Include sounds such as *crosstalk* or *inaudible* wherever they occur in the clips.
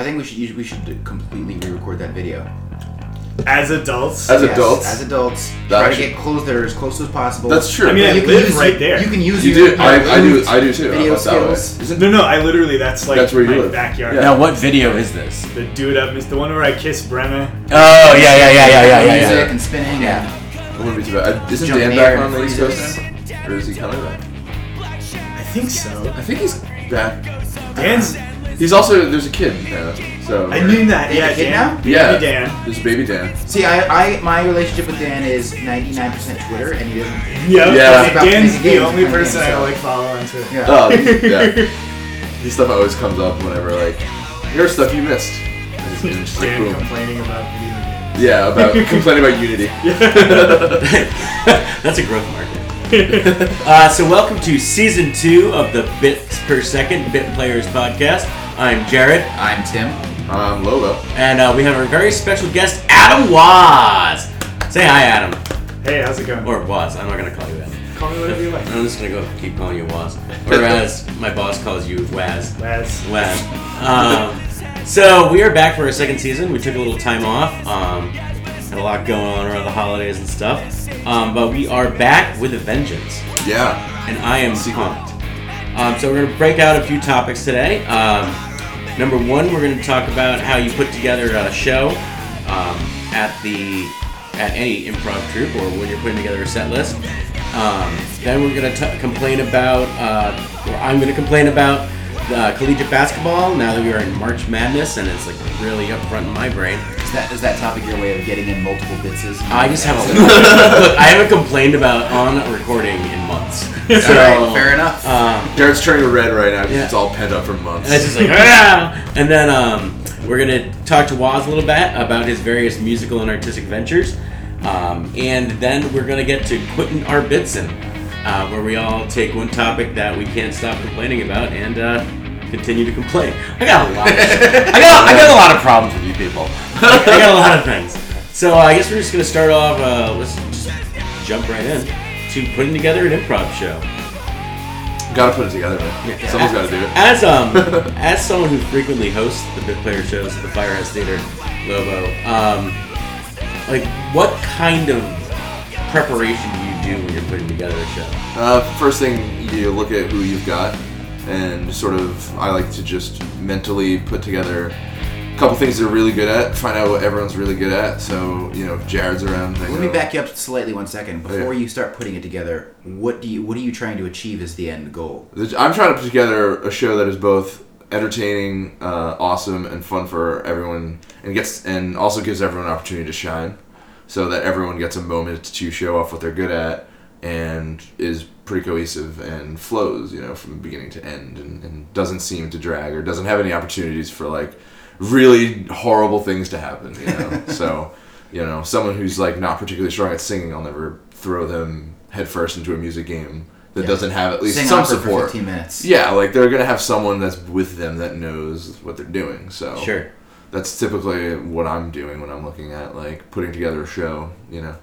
I think we should we should completely re-record that video. As adults. As Yes, adults? as adults, That try to get close there as close as possible. That's true. I mean, I You live use right you- there. You can use you your do. I, I do. I do too. Video How about that way? skills. No, no, I literally, that's like That's where you my live. backyard. Yeah. Now, what video is this? The dude up is the one where I kiss Brenna. Oh, yeah, yeah, yeah, yeah, yeah, yeah, music yeah. and spinning Yeah. and It too bad. Isn't Jump Dan back air on the East. Coast now? Or is he coming back? I think so. I think he's back. Dan's. He's also there's a kid now, so I knew that. They Yeah, have a kid Dan. Baby yeah. Dan. There's baby Dan. See, I, I, my relationship with Dan is 99% Twitter, and he doesn't. Yep. Yeah. About Dan's the games only person I so- like follow on Twitter. Yeah. Oh, yeah. *laughs* This stuff always comes up whenever like here's stuff you missed. And it's- just like, Dan boom. complaining about video games. Yeah, about *laughs* complaining about Unity. *laughs* That's a growth market. uh, so, welcome to season two of the Bits Per Second Bit Players podcast. I'm Jared, I'm Tim. I'm Lolo. and uh, we have our very special guest, Adam Waz. Say hi, Adam. Hey, how's it going? Or Waz. I'm not going to call you that. Call me whatever you like. I'm just going to go keep calling you Waz. Or as my boss calls you, Waz. Waz. Waz. Um, so, we are back for our second season. We took a little time off. Um, had a lot going on around the holidays and stuff. Um, but we are back with a vengeance. Yeah. and I am Sequel. pumped. Um, so we're gonna break out a few topics today. Um, number one, we're gonna talk about how you put together a show um, at the at any improv troupe or when you're putting together a set list. Um, then we're gonna complain about, uh, I'm gonna complain about uh, collegiate basketball now that we are in March Madness and it's like really up front in my brain. Is that, is that topic your way of getting in multiple bitses? I just have a *laughs* look. *laughs* I haven't complained about on recording in months. So, Alright, fair enough. Um, Jared's turning red right now because Yeah. it's all pent up for months. And it's just like, ah! And then um, we're gonna talk to Waz a little bit about his various musical and artistic ventures, um, and then we're gonna get to putting our bits in, uh, where we all take one topic that we can't stop complaining about and uh, continue to complain. I got a lot. Of, *laughs* I got I got a lot of problems with you people. I got a lot of things. So uh, I guess we're just gonna start off. Uh, let's just jump right in to putting together an improv show. Gotta put it together, man. Someone's gotta do it. As um, *laughs* as someone who frequently hosts the bit player shows at the Firehouse Theater, Lobo, um, like what kind of preparation do you do when you're putting together a show? Uh, first thing you look at who you've got, and sort of I like to just mentally put together a couple things they're really good at, find out what everyone's really good at. So you know, if Jared's around. I Let me back you up slightly one second. Before Yeah. you start putting it together, what do you what are you trying to achieve as the end goal? I'm trying to put together a show that is both entertaining, uh, awesome, and fun for everyone, and gets and also gives everyone an opportunity to shine, so that everyone gets a moment to show off what they're good at, and is pretty cohesive and flows, you know, from beginning to end, and, and doesn't seem to drag or doesn't have any opportunities for like really horrible things to happen, you know. *laughs* so, you know, someone who's like not particularly strong at singing, I'll never throw them headfirst into a music game that Yeah. doesn't have at least Sing some support. for 15 minutes. Yeah, like they're gonna have someone that's with them that knows what they're doing. So Sure. that's typically what I'm doing when I'm looking at like putting together a show. You know,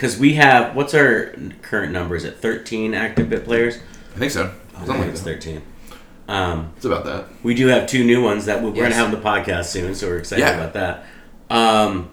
Because we have what's our current number? Is it 13 active bit players? I think so. I Something think like it's that. 13. Um, It's about that. we do have two new ones that we're going to have on the podcast soon, so we're excited Yeah. about that. Um,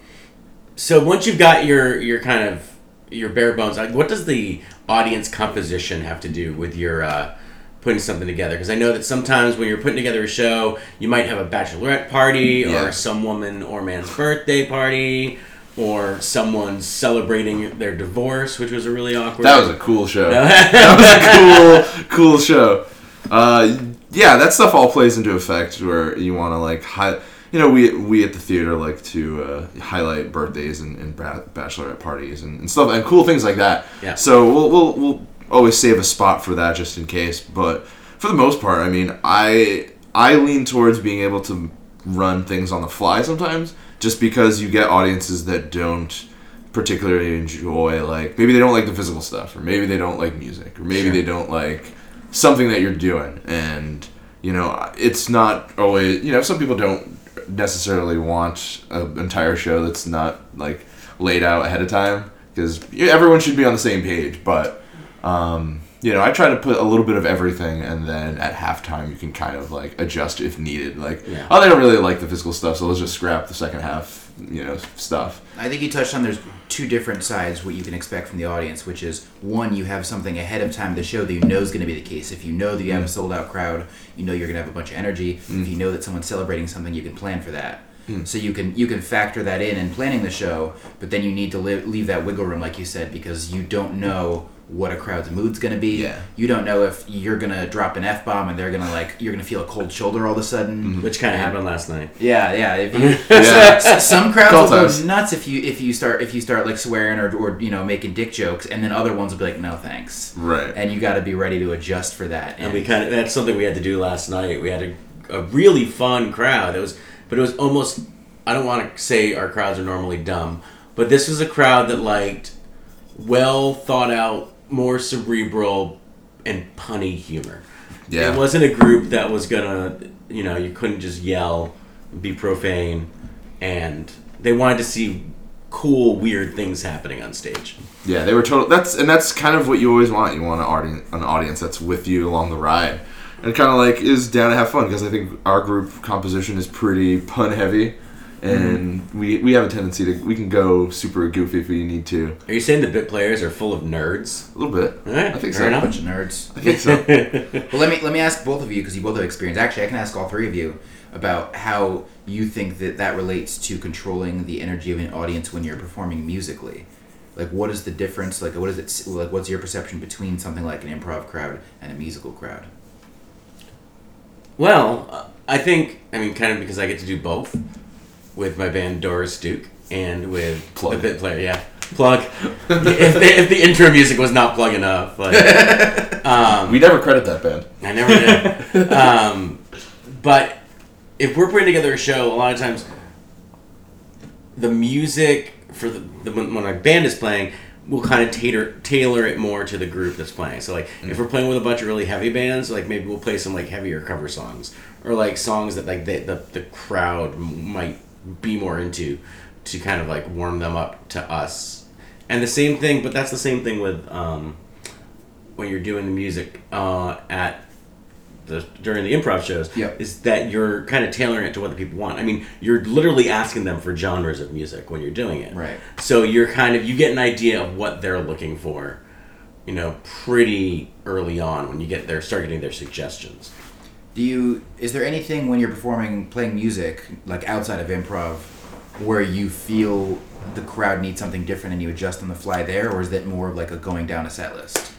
so once you've got your your kind of your bare bones, like what does the audience composition have to do with your uh, putting something together? Because I know that sometimes when you're putting together a show, you might have a bachelorette party Yeah. or some woman or man's birthday party. Or someone celebrating their divorce, which was a really awkward. That was a cool show. *laughs* That was a cool, cool show. Uh, yeah, that stuff all plays into effect where you want to like hi- You know, we we at the theater like to uh, highlight birthdays and, and bachelorette parties and, and stuff and cool things like that. Yeah. So we'll, we'll we'll always save a spot for that just in case. But for the most part, I mean, I I lean towards being able to run things on the fly sometimes, just because you get audiences that don't particularly enjoy like maybe they don't like the physical stuff or maybe they don't like music or maybe Sure. they don't like something that you're doing and you know it's not always you know some people don't necessarily want an entire show that's not like laid out ahead of time because everyone should be on the same page but um you know, I try to put a little bit of everything, and then at halftime you can kind of like adjust if needed. Like, Yeah. oh, they don't really like the physical stuff, so let's just scrap the second half, you know, stuff. I think you touched on there's two different sides what you can expect from the audience, which is one, you have something ahead of time the show that you know is going to be the case. If you know that you have a mm. sold out crowd, you know you're going to have a bunch of energy. Mm. If you know that someone's celebrating something, you can plan for that. Mm. So you can you can factor that in in planning the show, but then you need to li- leave that wiggle room, like you said, because you don't know what a crowd's mood's going to be. Yeah. You don't know if you're going to drop an f bomb and they're going to like you're going to feel a cold shoulder all of a sudden. Mm-hmm. Which kind of happened last night. Yeah, yeah. If you, *laughs* Yeah. S- some crowds Call will go nuts if you if you start if you start like swearing or, or you know making dick jokes, and then other ones will be like, no thanks, Right. and you got to be ready to adjust for that. and we kind of that's something we had to do last night. We had a, a really fun crowd. It was, but it was almost. I don't want to say our crowds are normally dumb, but this was a crowd that liked well thought out, more cerebral, and punny humor. Yeah. It wasn't a group that was gonna, you know, you couldn't just yell, be profane, and they wanted to see cool, weird things happening on stage. Yeah, they were total. That's and that's kind of what you always want. You want an audience, an audience that's with you along the ride, and kind of like is down to have fun. Because I think our group composition is pretty pun heavy, and we we have a tendency to we can go super goofy if we need to. Are you saying the bit players are full of nerds? A little bit. All right, I think fair so. enough. bunch of nerds. I think so. *laughs* Well, let me let me ask both of you because you both have experience. Actually, I can ask all three of you about how you think that that relates to controlling the energy of an audience when you're performing musically. Like, what is the difference? Like, what is it? Like, what's your perception between something like an improv crowd and a musical crowd? Well, uh, I think I mean kind of because I get to do both with my band Doris Duke and with Plug. the bit player. Yeah, plug. *laughs* if, the, if the intro music was not plug enough, *laughs* um, we never credit that band. I never did. um, but if we're putting together a show, a lot of times the music for the, the when, when our band is playing, we'll kind of tailor tailor it more to the group that's playing. So like if we're playing with a bunch of really heavy bands, like maybe we'll play some like heavier cover songs or like songs that like the the, the crowd might be more into to kind of like warm them up to us. And the same thing, but that's the same thing with um, when you're doing the music uh, at the during the improv shows Yep. is that you're kind of tailoring it to what the people want. I mean, you're literally asking them for genres of music when you're doing it. Right. So you're kind of you get an idea of what they're looking for, you know, pretty early on when you get there start getting their suggestions. Do you? Is there anything when you're performing, playing music, like outside of improv, where you feel the crowd needs something different and you adjust on the fly there, or is that more of like a going down a set list?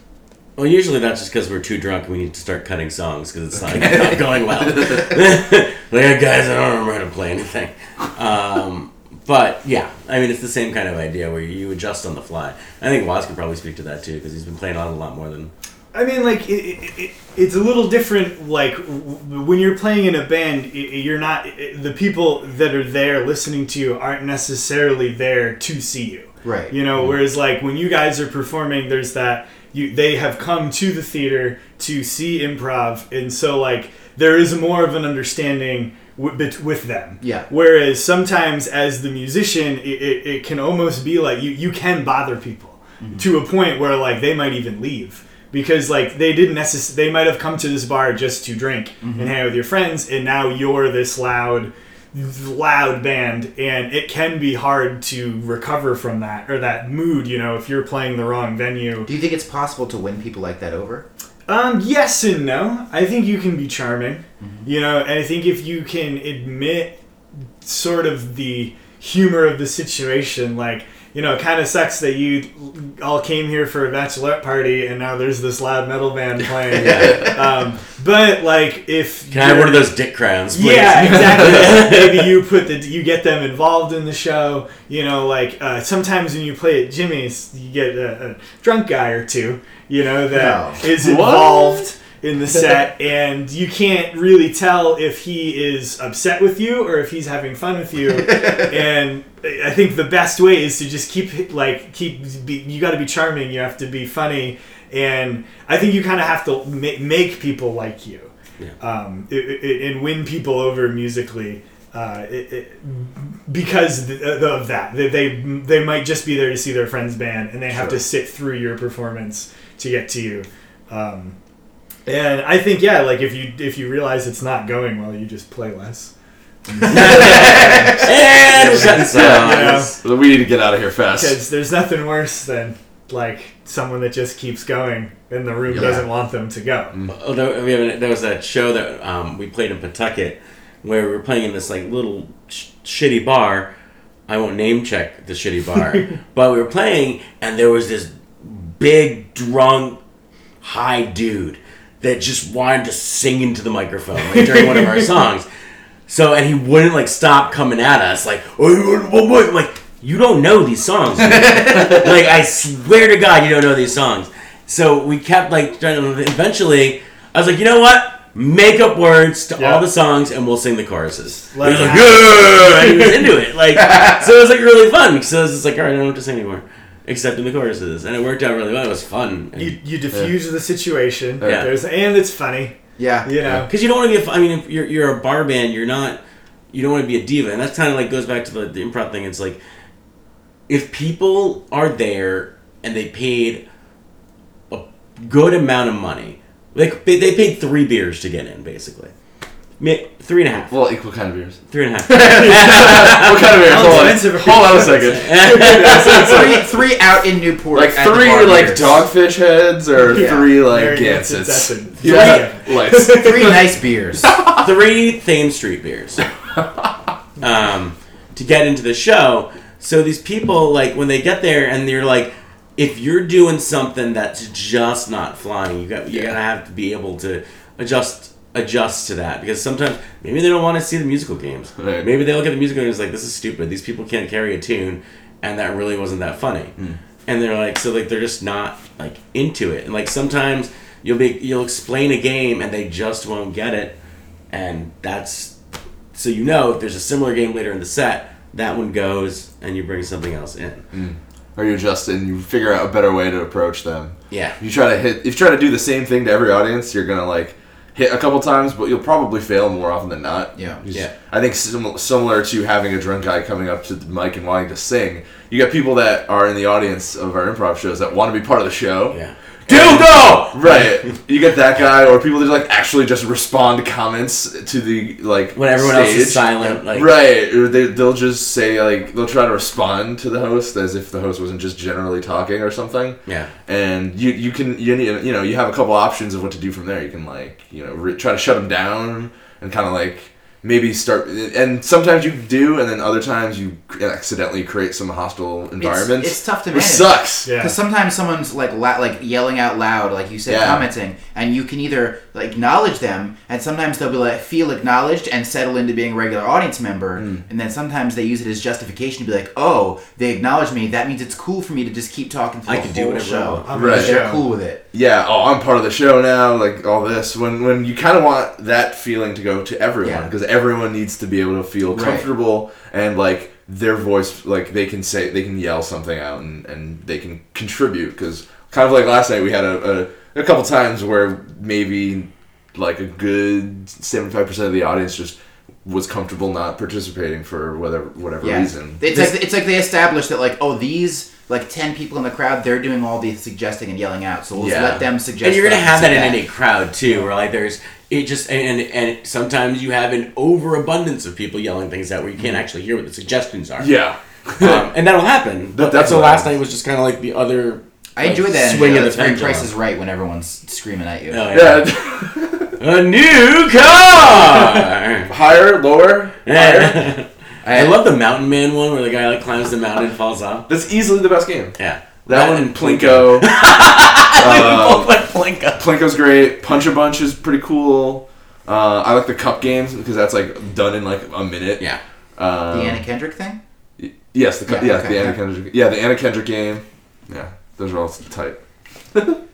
Well, usually that's just because we're too drunk and we need to start cutting songs because it's not, *laughs* not going well. *laughs* like, guys, I don't remember how to play anything. Um, but yeah, I mean, it's the same kind of idea where you adjust on the fly. I think Waz could probably speak to that too because he's been playing on a lot more than. I mean, like it, it, it, it's a little different. Like w- when you're playing in a band, you're not the people that are there listening to you aren't necessarily there to see you. Right. You know, mm-hmm. whereas like when you guys are performing, there's that you they have come to the theater to see improv, and so like there is more of an understanding with, with them. Yeah. Whereas sometimes as the musician, it, it, it can almost be like you you can bother people mm-hmm. to a point where like they might even leave because like they didn't necessarily they might have come to this bar just to drink and hang out with your friends and now you're this loud loud band and it can be hard to recover from that or that mood you know if you're playing the wrong venue. Do you think it's possible to win people like that over? um yes and no. I think you can be charming you know and i think if you can admit sort of the humor of the situation like you know it kind of sucks that you all came here for a bachelorette party and now there's this loud metal band playing *laughs* um, but like if Can I have one of those dick crowns, please? yeah, *laughs* exactly. Maybe you put the you get them involved in the show. You know, like uh, sometimes when you play at Jimmy's, you get a, a drunk guy or two. You know that No. is What? involved in the set, *laughs* and you can't really tell if he is upset with you or if he's having fun with you. *laughs* and I think the best way is to just keep like keep be, you got to be charming. You have to be funny, and I think you kind of have to ma- make people like you um, it, it, and win people over musically uh, it, it, because th- of that. They, they they might just be there to see their friend's band, and they have to sit through your performance to get to you. Um, and I think yeah, like if you if you realize it's not going well, you just play less. *laughs* and we're cutting Yeah. we need to get out of here fast. Because there's nothing worse than like someone that just keeps going and the room Yeah. doesn't want them to go. Oh, there, we have a, there was that show that um, we played in Pawtucket where we were playing in this like little sh- shitty bar. I won't name check the shitty bar, *laughs* but we were playing and there was this big drunk high dude that just wanted to sing into the microphone like, during one of our *laughs* songs. So and he wouldn't like stop coming at us like oh, oh, oh," like you don't know these songs. *laughs* like I swear to God, you don't know these songs. So we kept like trying to. Eventually, I was like, you know what? Make up words to Yeah. all the songs, and we'll sing the choruses. Let he was like, "Yeah!" And he was into it. Like, so it was like really fun. So it was just like, all right, I don't have to sing anymore, except in the choruses, and it worked out really well. It was fun. You, you diffuse the situation. Yeah. There's and it's funny. Yeah. You know. Because you don't want to be. A, I mean, if you're you're a bar band, you're not. You don't want to be a diva, and that's kind of like goes back to the, the improv thing. It's like if people are there and they paid a good amount of money, like they, they paid three beers to get in, basically. Mi- Three and a half. Well, equal kind of beers. Three and a half. *laughs* what kind of beers? Hold on. Hold on a second. *laughs* three, three out in Newport. Like three like beers. dogfish heads or Yeah. three like Narragansetts. Essen. Yeah. Lights. Three *laughs* nice beers. three Thames Street beers um, to get into the show. So these people, like, when they get there and they're like, if you're doing something that's just not flying, you got you gotta have to be able to adjust adjust to that because sometimes maybe they don't want to see the musical games. Right. Maybe they look at the musical games like this is stupid. These people can't carry a tune, and that really wasn't that funny. Hmm. And they're like, so like they're just not like into it. And like sometimes you'll be you'll explain a game and they just won't get it, and that's so you know if there's a similar game later in the set, that one goes and you bring something else in. Hmm. Or you adjust and you figure out a better way to approach them. Yeah. If you try to hit, if you try to do the same thing to every audience, you're gonna like hit a couple times, but you'll probably fail more often than not. Yeah. Because Yeah. I think sim- similar to having a drunk guy coming up to the mic and wanting to sing, you got people that are in the audience of our improv shows that want to be part of the show. Yeah. Dildo! Right. *laughs* You get that guy, or people that like actually just respond to comments to the like When everyone else is silent, like right. Or they, they'll just say like they'll try to respond to the host as if the host wasn't just generally talking or something Yeah. and you you can you need you know you have a couple options of what to do from there. You can like you know re- try to shut them down and kind of like maybe start and sometimes you do and then other times you accidentally create some hostile environments. it's tough to which it sucks. Yeah. Because sometimes someone's like la- like yelling out loud, like you said, Yeah. commenting, and you can either like acknowledge them, and sometimes they'll be like feel acknowledged and settle into being a regular audience member, Hmm. and then sometimes they use it as justification to be like, oh, they acknowledge me, that means it's cool for me to just keep talking through I the can do whole whatever I show. want. I'm Right. right. They're cool with it. Yeah. Oh, I'm part of the show now. Like all this. When when you kind of want that feeling to go to everyone Yeah. because everyone needs to be able to feel Right. comfortable and like their voice like they can say they can yell something out and, and they can contribute because kind of like last night we had a, a, a couple times where maybe like a good 75% of the audience just was comfortable not participating for whether whatever Yeah. reason It's like it's like they established that like oh these like ten people in the crowd they're doing all the suggesting and yelling out, so we'll Yeah. let them suggest. and you're gonna have that in sit any crowd too, where like there's it just and and sometimes you have an overabundance of people yelling things out where you can't actually hear what the suggestions are. yeah *laughs* um, and that'll happen. But That's so what last happens. night was just kind of like the other. I enjoy that. swing Swing of the it's very. Price is Right when everyone's screaming at you. Oh, yeah. yeah *laughs* A new car. higher lower higher *laughs* Yeah. I love the Mountain Man one where the guy like climbs the mountain and falls off. that's easily the best game Yeah. that one and plinko *laughs* *laughs* Both like Plinko. Plinko's great. Punch a Bunch is pretty cool. Uh, I like the cup games because that's like done in like a minute. Yeah. Um, The Anna Kendrick thing. Yes, the cu- Yeah, yeah, okay, the Anna yeah. Kendrick. Yeah, the Anna Kendrick game. Yeah, those are all tight. *laughs*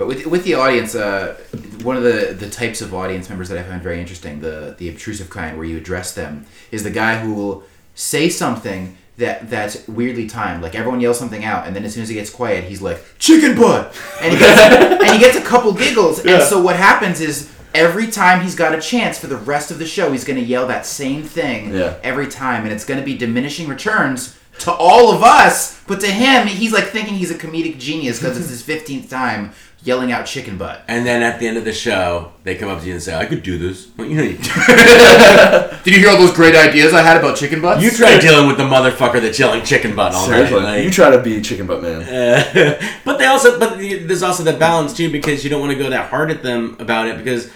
But with, with the audience, uh, one of the, the types of audience members that I find very interesting, the the obtrusive kind, where you address them, is the guy who will say something that that's weirdly timed. Like everyone yells something out, and then as soon as it gets quiet, he's like chicken butt, and he gets, *laughs* and he gets a couple giggles. And so what happens is every time he's got a chance for the rest of the show, he's going to yell that same thing Yeah. every time, and it's going to be diminishing returns to all of us. But to him, he's like thinking he's a comedic genius because it's his fifteenth time yelling out chicken butt. And then at the end of the show, they come up to you and say, "I could do this." Well, you know, you, *laughs* Did you hear all those great ideas I had about chicken butts? you try dealing with the motherfucker that's yelling chicken butt all night. Seriously, like- you try to be chicken butt man. Uh, *laughs* but they also, but there's also that balance too because you don't want to go that hard at them about it because,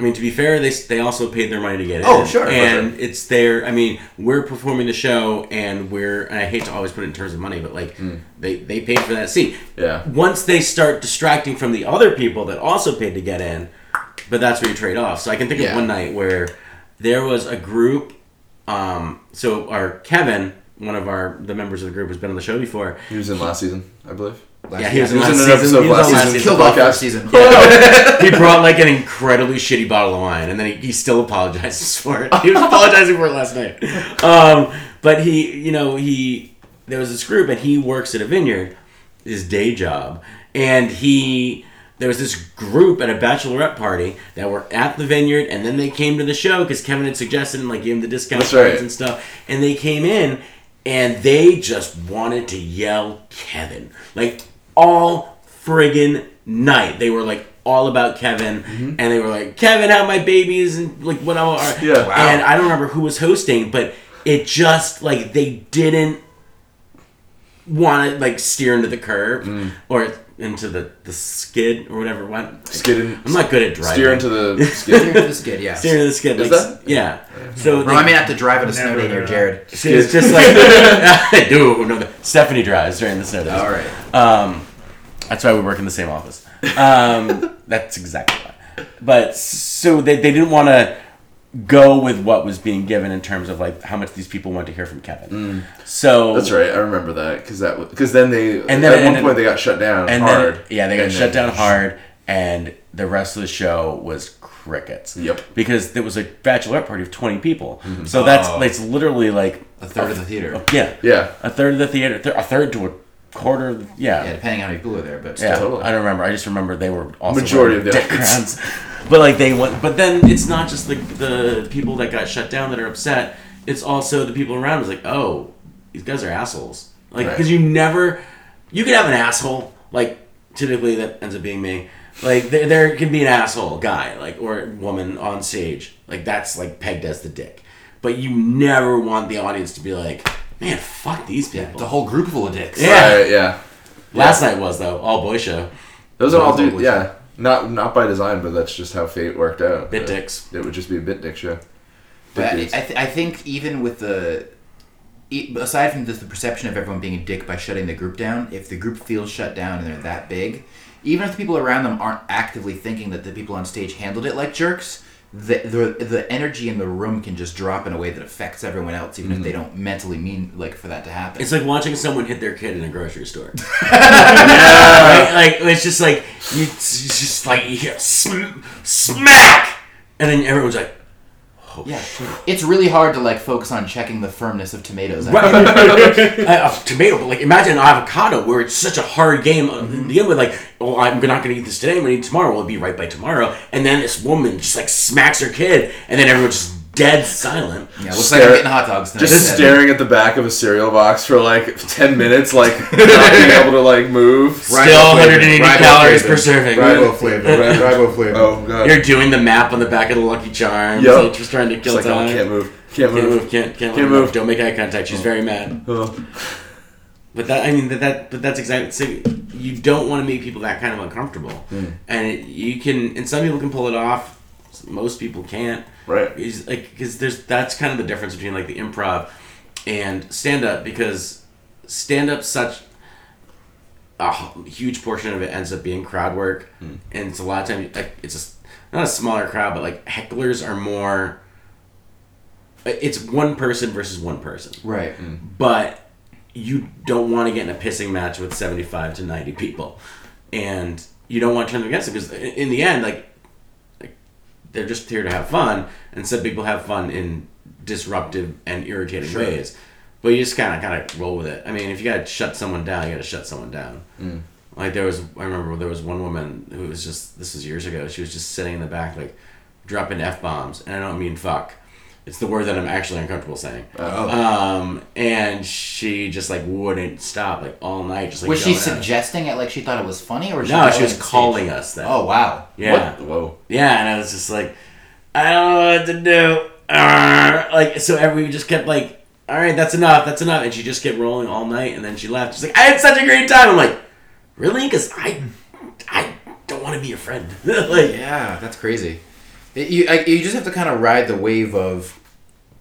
I mean, to be fair, they they also paid their money to get in. Oh, in. sure, and it's their. I mean, we're performing the show, and we're. And I hate to always put it in terms of money, but like they they paid for that seat. Yeah. Once they start distracting from the other people that also paid to get in, but that's where you trade off. So I can think Yeah. of one night where there was a group. Um, so our Kevin, one of our the members of the group, has been on the show before. He was in last season, I believe. Last Yeah, he was in He last was in an season. episode He was last last season. season. killed off podcast. first season. *laughs* he brought like an incredibly shitty bottle of wine, and then he, he still apologizes for it. He was apologizing for it last night. Um, but he, you know, he there was this group, and he works at a vineyard, his day job, and he there was this group at a bachelorette party that were at the vineyard, and then they came to the show because Kevin had suggested and like gave him the discount That's cards right. and stuff, and they came in. And they just wanted to yell Kevin. Like all friggin' night. They were like all about Kevin, mm-hmm. and they were like, "Kevin, have my babies," and like what I Yeah. Wow. And I don't remember who was hosting, but it just like they didn't want to like steer into the curve mm. or into the the skid or whatever. What Skidding. I'm not good at driving. Steer into the *laughs* skid. this kid, yeah. steer into the skid. Is like, that? Yeah. So Bro, they- I may have to drive in a snow Never day near heard of Jared. it's just like *laughs* *laughs* dude, no, Stephanie drives during the snow days. All right. Um, that's why we work in the same office. Um, that's exactly why. But so they, they didn't want to go with what was being given in terms of like how much these people want to hear from Kevin. So Mm. That's right. I remember that because that because then they And then- at and one then- point they got shut down And hard. then yeah, they got And shut then- down hard, and the rest of the show was crickets. Yep. Because there was a bachelorette party of twenty people, so that's Oh. it's literally like A third of the theater. yeah, Yeah. a third of the theater, thir- a third to a quarter. Of the, Yeah, depending on how many people are there, but Yeah, still. Totally. I don't remember. I just remember they were also Majority of the dick crowns. *laughs* But like they went. But then it's not just the the people that got shut down that are upset. It's also the people around. It's like, oh, these guys are assholes. Like Right. because you never, you can have an asshole. Like typically that ends up being me. Like there, there can be an asshole guy like or woman on stage. Like that's like pegged as the dick. But you never want the audience to be like, man, fuck these people. The whole group full of dicks. Yeah. Right, yeah. Last night was though all boy show. Those are all dudes. are dude. Yeah. Not not by design, but that's just how fate worked out. Bit dicks. It would just be a bit dick show. But I. I, th- I think even with the, e- aside from just the perception of everyone being a dick by shutting the group down, if the group feels shut down and they're that big, even if the people around them aren't actively thinking that the people on stage handled it like jerks, the the, the energy in the room can just drop in a way that affects everyone else, even if they mm-hmm. don't mentally mean like for that to happen. It's like watching someone hit their kid in a grocery store. *laughs* Right? Like it's just like you, it's just like you hear sm- smack, and then everyone's like, "Oh yeah, shit!" it's really hard to like focus on checking the firmness of tomatoes. Right. *laughs* *laughs* a, a tomato, but like imagine an avocado where it's such a hard game uh, to begin with. Like, oh, I'm not going to eat this today. I'm going to eat tomorrow. We'll be right by tomorrow. And then this woman just like smacks her kid, and then everyone's just dead silent. Yeah, looks Stare- like I'm getting hot dogs tonight. Just Yeah. *laughs* staring at the back of a cereal box for like ten minutes, like *laughs* not being able to like move. Still 180 Ribo calories flavor. per serving. Ribo flavor. Ri- *laughs* Ribo flavor. Oh god. You're doing the map on the back of the Lucky Charms. Yep. like, just trying to It's kill like, oh, time. can't move. Can't Can't move. move. Can't can't, Can't move. move. Don't make eye contact. She's very mad. Oh. But that I mean that, that but that's exactly so you don't want to make people that kind of uncomfortable, Hmm. and it, you can and some people can pull it off. Most people can't. Right. It's like because there's that's kind of the difference between like the improv and stand up because stand up such a huge portion of it ends up being crowd work, Hmm. and it's a lot of times like it's a s not a smaller crowd, but like hecklers are more. It's one person versus one person Right. but you don't want to get in a pissing match with 75 to 90 people and you don't want to turn them against them because in the end like, like they're just here to have fun and some people have fun in disruptive and irritating Sure. ways. But you just kind of kind of roll with it. I mean if you gotta shut someone down you gotta shut someone down. Mm. Like there was i remember there was one woman who was just this was years ago she was just sitting in the back like dropping f-bombs and i don't mean fuck It's the word that I'm actually uncomfortable saying. Oh. Um, and she just like wouldn't stop like all night. Just like was she going at us. suggesting it like she thought it was funny, or No, she yelling was at stage? calling us then. Oh wow! yeah, What? Whoa. yeah, and I was just like, I don't know what to do. Arr. Like so, every we just kept like, all right, that's enough, that's enough, and she just kept rolling all night, and then she left. She's like, I had such a great time. I'm like, really? Because I, I don't want to be your friend. *laughs* like, Yeah, that's crazy. It- you I, you just have to kind of ride the wave of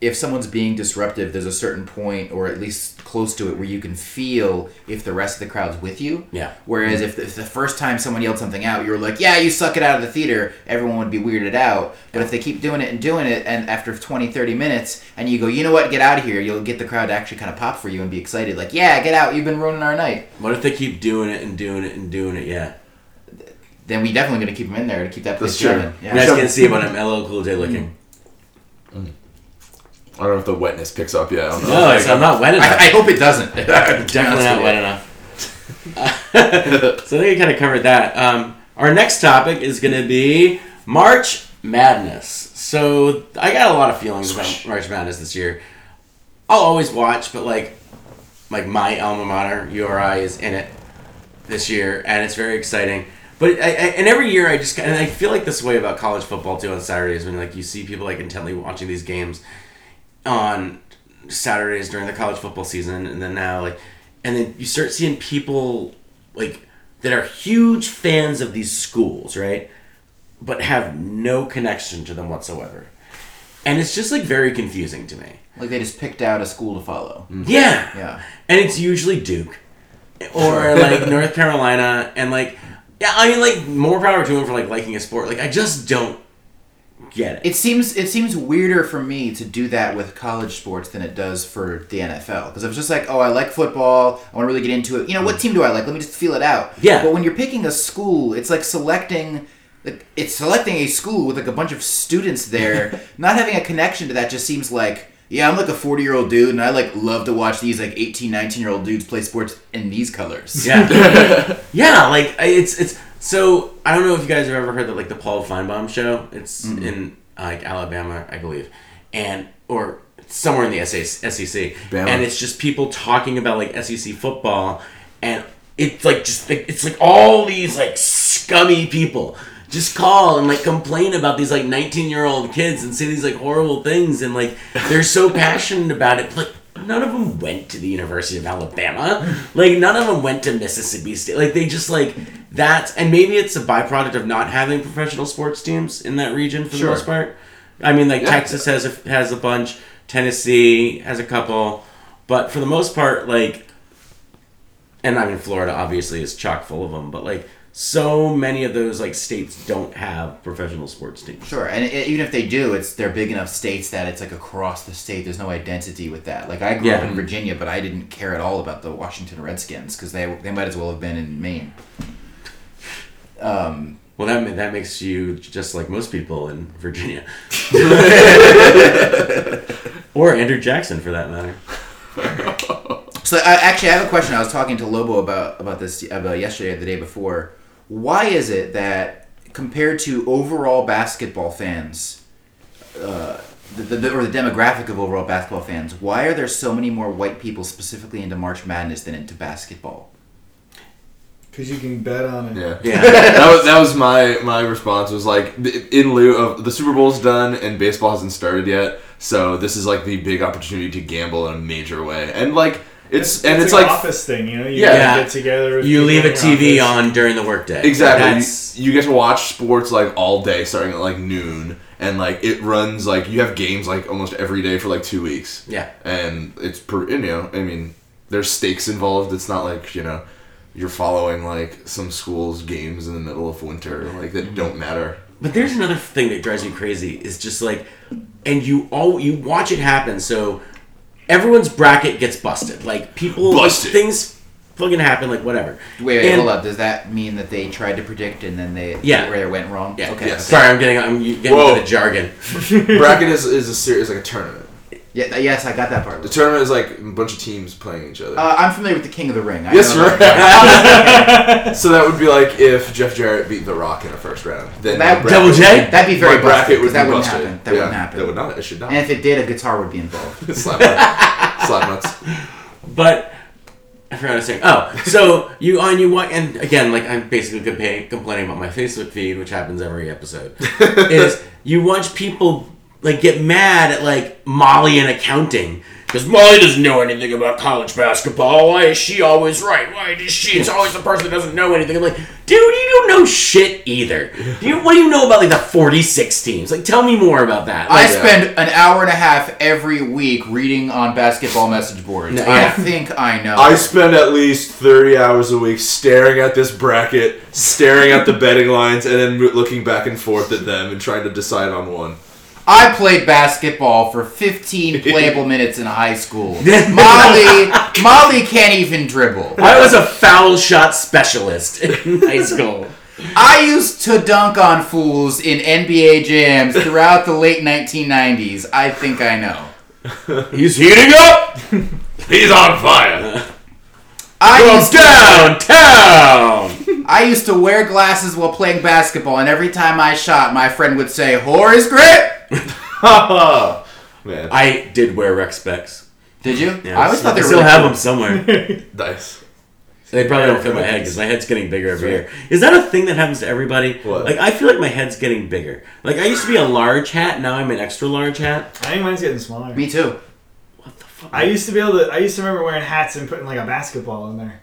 if someone's being disruptive. There's a certain point, or at least close to it, where you can feel if the rest of the crowd's with you. Yeah. Whereas if the, if the first time someone yelled something out, you were like, "Yeah, you suck it out of the theater," everyone would be weirded out. But if they keep doing it and doing it, and after 20, 30 minutes, and you go, "You know what? Get out of here," you'll get the crowd to actually kind of pop for you and be excited, like, "Yeah, get out! You've been ruining our night." what if they keep doing it and doing it and doing it? Yeah. Then we definitely gonna keep them in there to keep that place That's true. going. You guys So- can't see it, but I'm LL Cool J looking. I don't know if the wetness picks up yet. I don't know. No, it's, I'm not wet enough. I, I hope it doesn't. *laughs* *laughs* Definitely not wet enough. *laughs* so I think I kind of covered that. Um, our next topic is going to be March Madness. So I got a lot of feelings about March Madness this year. I'll always watch, but like, like my alma mater URI is in it this year, and it's very exciting. But I, I, and every year I just and I feel like this way about college football too on Saturdays when like you see people like intently watching these games on Saturdays during the college football season, and then now like, and then you start seeing people like that are huge fans of these schools, right? But have no connection to them whatsoever, and it's just like very confusing to me. Like they just picked out a school to follow. Mm-hmm. Yeah, Yeah. and it's usually Duke or like *laughs* North Carolina, and like yeah, I mean like more power to them for like liking a sport. Like I just don't get it. It seems it seems weirder for me to do that with college sports than it does for the NFL because I was just like, oh, I like football. I want to really get into it. You know, what mm. team do I like? Let me just feel it out. Yeah. But when you're picking a school, it's like selecting. Like, it's selecting a school with like a bunch of students there. *laughs* Not having a connection to that just seems like. Yeah, I'm like a 40 year old dude, and I like love to watch these like 18, 19 year old dudes play sports in these colors. Yeah, *laughs* yeah. Like it's it's so I don't know if you guys have ever heard that like the Paul Finebaum show. It's in like Alabama, I believe, and or somewhere in the SEC, SEC, Bama. and it's just people talking about like SEC football, and it's like just like, it's like all these like scummy people just call and like complain about these like 19 year old kids and say these like horrible things and like they're so *laughs* passionate about it. But like none of them went to the university of alabama. Like none of them went to mississippi state. Like they just like that and maybe it's a byproduct of not having professional sports teams in that region for the most part. I mean like Yeah. texas has a, has a bunch. Tennessee has a couple. But for the most part like and I mean Florida obviously is chock full of them, but like so many of those like states don't have professional sports teams. Sure, and it, even if they do, it's they're big enough states that it's like across the state. There's no identity with that. Like I grew up in Virginia, but I didn't care at all about the Washington Redskins because they they might as well have been in Maine. Um, Well, that that makes you just like most people in Virginia, *laughs* or Andrew Jackson for that matter. so I, actually, I have a question. I was talking to Lobo about about this about yesterday or the day before. Why is it that compared to overall basketball fans, uh, the, the, or the demographic of overall basketball fans, why are there so many more white people specifically into March Madness than into basketball? Because you can bet on it. Yeah. Yeah. that was that was my my response was like in lieu of the Super Bowl's done and baseball hasn't started yet, so this is like the big opportunity to gamble in a major way, and like it's, and it's, an like office thing, you know. You Yeah. Yeah. get together. With You leave a TV office. on during the workday. exactly you, you get to watch sports like all day starting at like noon, and like it runs like you have games like almost every day for like two weeks, yeah. and it's per you know I mean there's stakes involved. It's not like you know you're following like some school's games in the middle of winter like that don't matter. But there's another thing that drives me crazy. Is just like, and you all you watch it happen. So everyone's bracket gets busted. Like people, Busted. things fucking happen. Like whatever. Wait, wait, And- hold up. Does that mean that they tried to predict and then they Yeah. where it went wrong? Yeah. Okay. Yes. Sorry, I'm getting I'm getting Whoa. into the jargon. *laughs* *laughs* Bracket is, is a series like a tournament. Yeah, th- yes, I got that part. The tournament is like a bunch of teams playing each other. Uh, I'm familiar with the King of the Ring. I yes, know right. that- *laughs* so that would be like if Jeff Jarrett beat The Rock in a first round. Then That- my Double bracket- J? That'd be very my bracket busted, 'cause would that be wouldn't busted. happen. That yeah, wouldn't happen. That would not. It should not. And if it did, a guitar would be involved. *laughs* slap, nuts. slap nuts. But I forgot what I was saying. Oh, so you on you watch, and again, like I'm basically compa- complaining about my Facebook feed, which happens every episode. *laughs* is you watch people like get mad at like Molly in accounting because Molly doesn't know anything about college basketball. Why is she always right? Why is she? It's always the person that doesn't know anything. I'm like, dude, you don't know shit either. Do you, what do you know about like the 46 teams? Like, tell me more about that. I Like, spend an hour and a half every week reading on basketball message boards. No, I yeah. think I know. I spend at least 30 hours a week staring at this bracket, staring at the betting lines, and then looking back and forth at them and trying to decide on one. I played basketball for 15 *laughs* playable minutes in high school. *laughs* Molly, Molly can't even dribble. I was a foul shot specialist in high school. I used to dunk on fools in NBA jams throughout the late 1990s. I think I know. He's heating up. He's on fire! I Go used, to, downtown. I used to wear glasses while playing basketball, and every time I shot, my friend would say, "Horace Grant." *laughs* Man, I did wear rec specs. Did you? Yeah, I always thought they I were still really have cool. them somewhere. *laughs* nice. They probably don't fit my head because my head's getting bigger every year. Is that a thing that happens to everybody? What? Like I feel like my head's getting bigger. Like I used to be a large hat, now I'm an extra large hat. I think mine's getting smaller. Me too. What the fuck? I used to be able to. I used to remember wearing hats and putting like a basketball in there.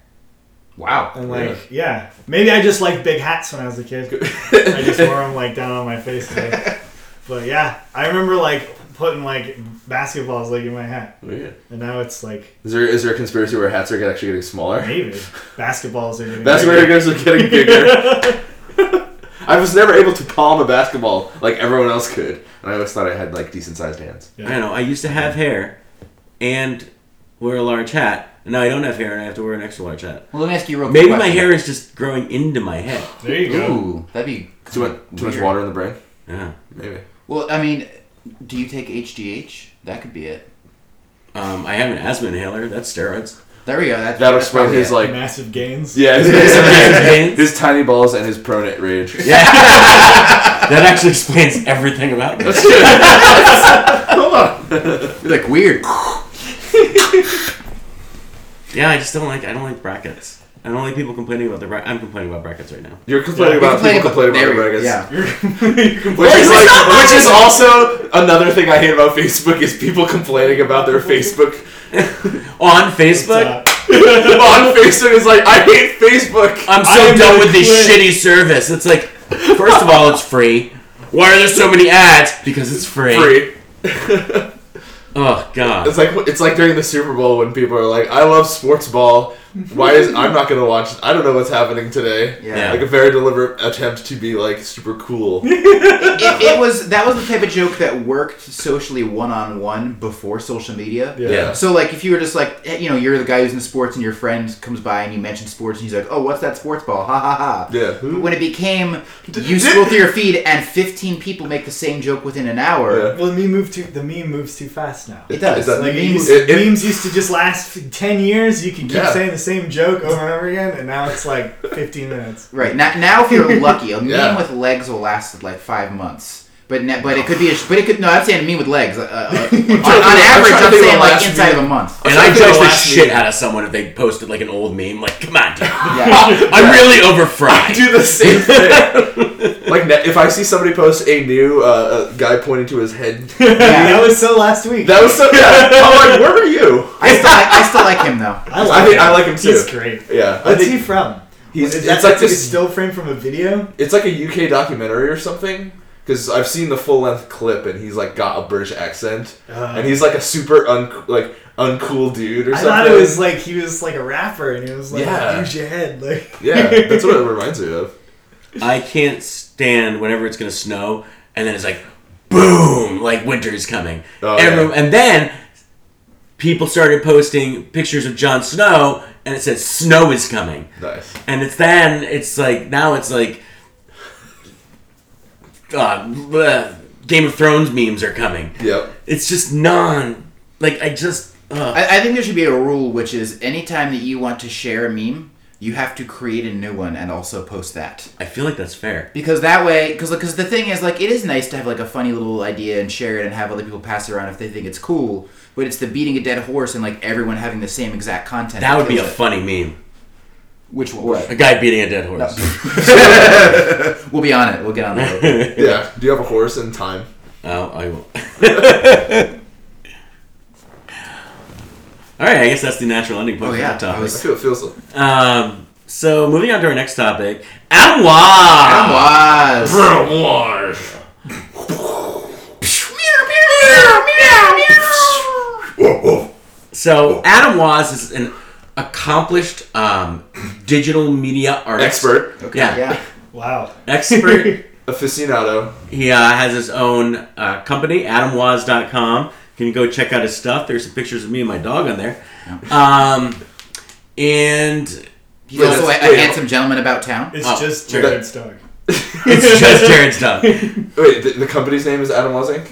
Wow. And like, yeah, maybe I just liked big hats when I was a kid. I just wore them like down on my face. Like, *laughs* but yeah, I remember like putting like basketballs like in my hat, oh, Weird. and now it's like Is there is there a conspiracy where hats are actually getting smaller? maybe basketballs are getting. That's bigger. where are getting bigger. *laughs* *laughs* I was never able to palm a basketball like everyone else could, and I always thought I had like decent sized hands. Yeah. I know. I used to have hair and wear a large hat. And now I don't have hair and I have to wear an extra large hat. Well, let me ask you a real Maybe quick my hair is just growing into my head. There you go. Ooh, that'd be Too much too much water in the brain? Yeah. Maybe. Well, I mean, do you take HGH? That could be it. Um, I have an asthma inhaler. That's steroids. There we go. That's, That'll explain his like Massive gains. yeah his, Hands. his tiny balls and his pronate rage. Yeah. *laughs* that actually explains everything about me. *laughs* Hold on. You're like weird. *laughs* Yeah, I just don't like. I don't like brackets. I don't like people complaining about the. Bra- I'm complaining about brackets right now. You're complaining You're about people complaining about there the brackets. Yeah. *laughs* *laughs* Which is like, which is also another thing I hate about Facebook is people complaining about their Facebook *laughs* On Facebook, on Facebook. Is like I hate Facebook. I'm so I am done gonna with this shitty service. It's like, first of all, it's free. Why are there so many ads? Because it's free. Free. Oh God. It's like it's like during the Super Bowl when people are like, "I love sports ball. Why is I'm not gonna watch? I don't know what's happening today." Yeah. Like a very deliberate attempt to be like super cool. *laughs* it, it was that was the type of joke that worked socially one on one before social media. Yeah. Yeah. So like if you were just like eh, you know you're the guy who's in sports and your friend comes by and you mention sports and he's like oh what's that sports ball ha ha ha Yeah. But when it became you scroll through your feed and 15 people make the same joke within an hour Yeah. well, the meme move too. The meme moves too fast now. it does It does. Like The it used, It- it- memes used to just last f- ten years. You could keep Yeah. saying the same joke over and over again, and now it's like fifteen minutes. right now, now if you're *laughs* lucky a meme Yeah. with legs will last like five months but ne- but it could be a sh- but it could no I'm saying a meme with legs uh, uh, *laughs* on, on I'm average I'm saying like inside meme. of a month And I'm I trying to think judge of the shit meme. out of someone if they posted like an old meme. Like, come on, dude. yeah *laughs* I'm really I do the same *laughs* thing. like if I see somebody post a new uh, a guy pointing to his head, yeah, that was so last week. that was so. Yeah, I'm like, where were you? I still like, I still like him though I, like, I think I like him too. He's great. Yeah, I What's he from? he's. Is It's like like a still frame from a video? It's like a UK documentary or something. Because I've seen the full length clip and he's like got a British accent Uh, and he's like a super un- like uncool dude or I something. thought it was like he was like a rapper, and he was like, Yeah. "Use your head." Like, yeah, that's what it *laughs* reminds me of. I can't stand whenever it's gonna snow, and then it's like, boom, like winter's coming. Oh, Everyone, yeah. and then people started posting pictures of Jon Snow, and it said snow is coming. Nice. And it's then it's like now it's like uh, bleh, Game of Thrones memes are coming. Yep. It's just non like I just. Uh, I, I think there should be a rule, which is anytime that you want to share a meme, you have to create a new one and also post that. I feel like that's fair. Because that way, because because the thing is, like, it is nice to have like a funny little idea and share it and have other people pass it around if they think it's cool. But it's the beating a dead horse and like everyone having the same exact content. That would be a it. funny meme. Which one? A guy beating a dead horse. *laughs* We'll be on it. We'll get on that. *laughs* Yeah. Do you have a horse and time? Oh, I will. *laughs* All right, I guess that's the natural ending point Oh, for yeah, that topic. I I feel it feels. like- Um, so moving on to our next topic, Adam Waz. Adam was. So Adam Waz is an accomplished um, digital media artist, Expert, Okay. Yeah. Yeah. *laughs* Wow. expert. *laughs* aficionado. he uh, has his own uh, company, AdamWaz.com. Can you go check out his stuff? There's some pictures of me and my dog on there. Um, and He's also a, a handsome gentleman about town. It's Oh, just sure. Jared's dog. it's just *laughs* Jared's dog. Wait, the, the company's name is Adam Waz Inc.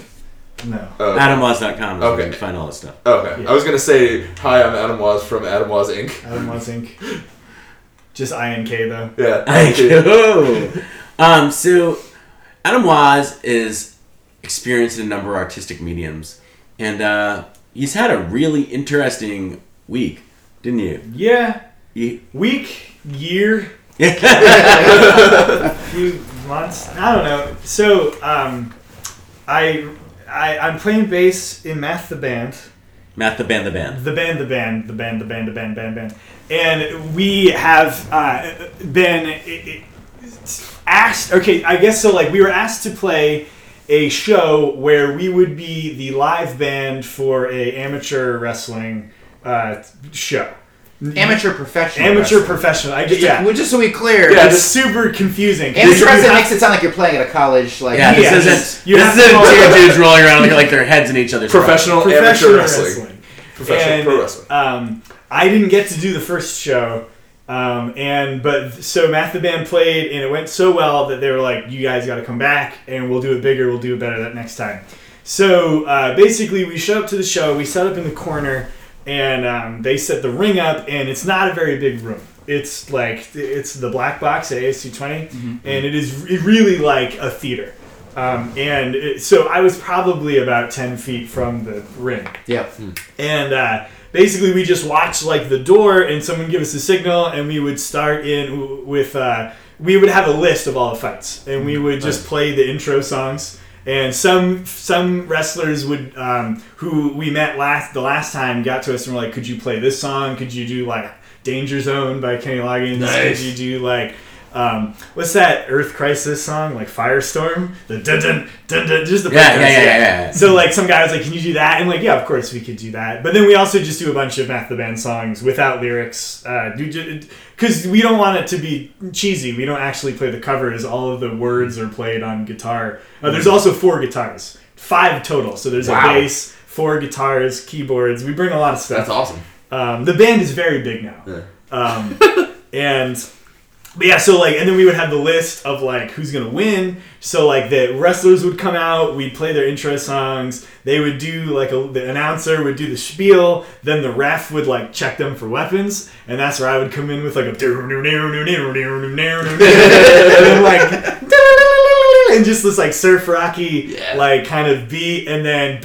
No. Oh, AdamWaz.com is where Okay. you can find all this stuff. okay. Yeah. I was gonna say hi. I'm Adam Waz from Adam Waz Inc. Adam Waz Inc. *laughs* Just INK though. Yeah. *laughs* Thank you. Um, so Adam Waz is experienced in a number of artistic mediums, and uh, he's had a really interesting week, didn't you? Yeah. you Week, year, yeah. *laughs* few months. I don't know. So, um, I, I I'm playing bass in Math the band. Math the band, the band. the band, the band, the band, the band, the band, band, band, and we have uh, been asked. Okay, I guess so. Like we were asked to play a show where we would be the live band for a amateur wrestling uh, show. Amateur professional. Amateur wrestler. professional. I Just, yeah. well, just so we clear. Yeah, it's just- super confusing. Amateur wrestling makes it sound like you're playing at a college. Like Yeah, this Yeah, isn't. you this isn't call two dudes rolling around looking like their heads in each other's Professional, professional amateur wrestling. wrestling. Professional and, pro wrestling. Um, I didn't get to do the first show, um, and but so Math the band played, and it went so well that they were like, "You guys got to come back, and we'll do it bigger. We'll do it better that next time." So uh, basically, we showed up to the show. We set up in the corner, and um, they set the ring up, and it's not a very big room. It's like it's the black box at AS220 and it is really like a theater. Um, and it, so I was probably about ten feet from the ring. Yeah. and uh, basically we just watched like the door and someone give us a signal and we would start in with uh, we would have a list of all the fights. And we would just play the intro songs and some some wrestlers would um, who we met last the last time got to us and were like could you play this song could you do like danger zone by kenny loggins Nice. could you do like um, what's that Earth Crisis song? Like Firestorm? The dun dun dun dun. Just the Yeah, yeah, yeah, yeah, yeah. so like some guy was like, "Can you do that?" And like, yeah, of course we could do that. But then we also just do a bunch of Math the Band songs without lyrics, uh, because we don't want it to be cheesy. We don't actually play the covers. All of the words are played on guitar. Uh, there's also four guitars, five total. So there's Wow. a bass, four guitars, keyboards. We bring a lot of stuff. That's awesome. Um, the band is very big now. Yeah. Um, *laughs* and but yeah, so like, and then we would have the list of like who's gonna win. So like the wrestlers would come out, we'd play their intro songs. They would do like a, the announcer would do the spiel. Then the ref would like check them for weapons, and that's where I would come in with like a *laughs* and then like *laughs* and just this like surf rocky Yeah. like kind of beat, and then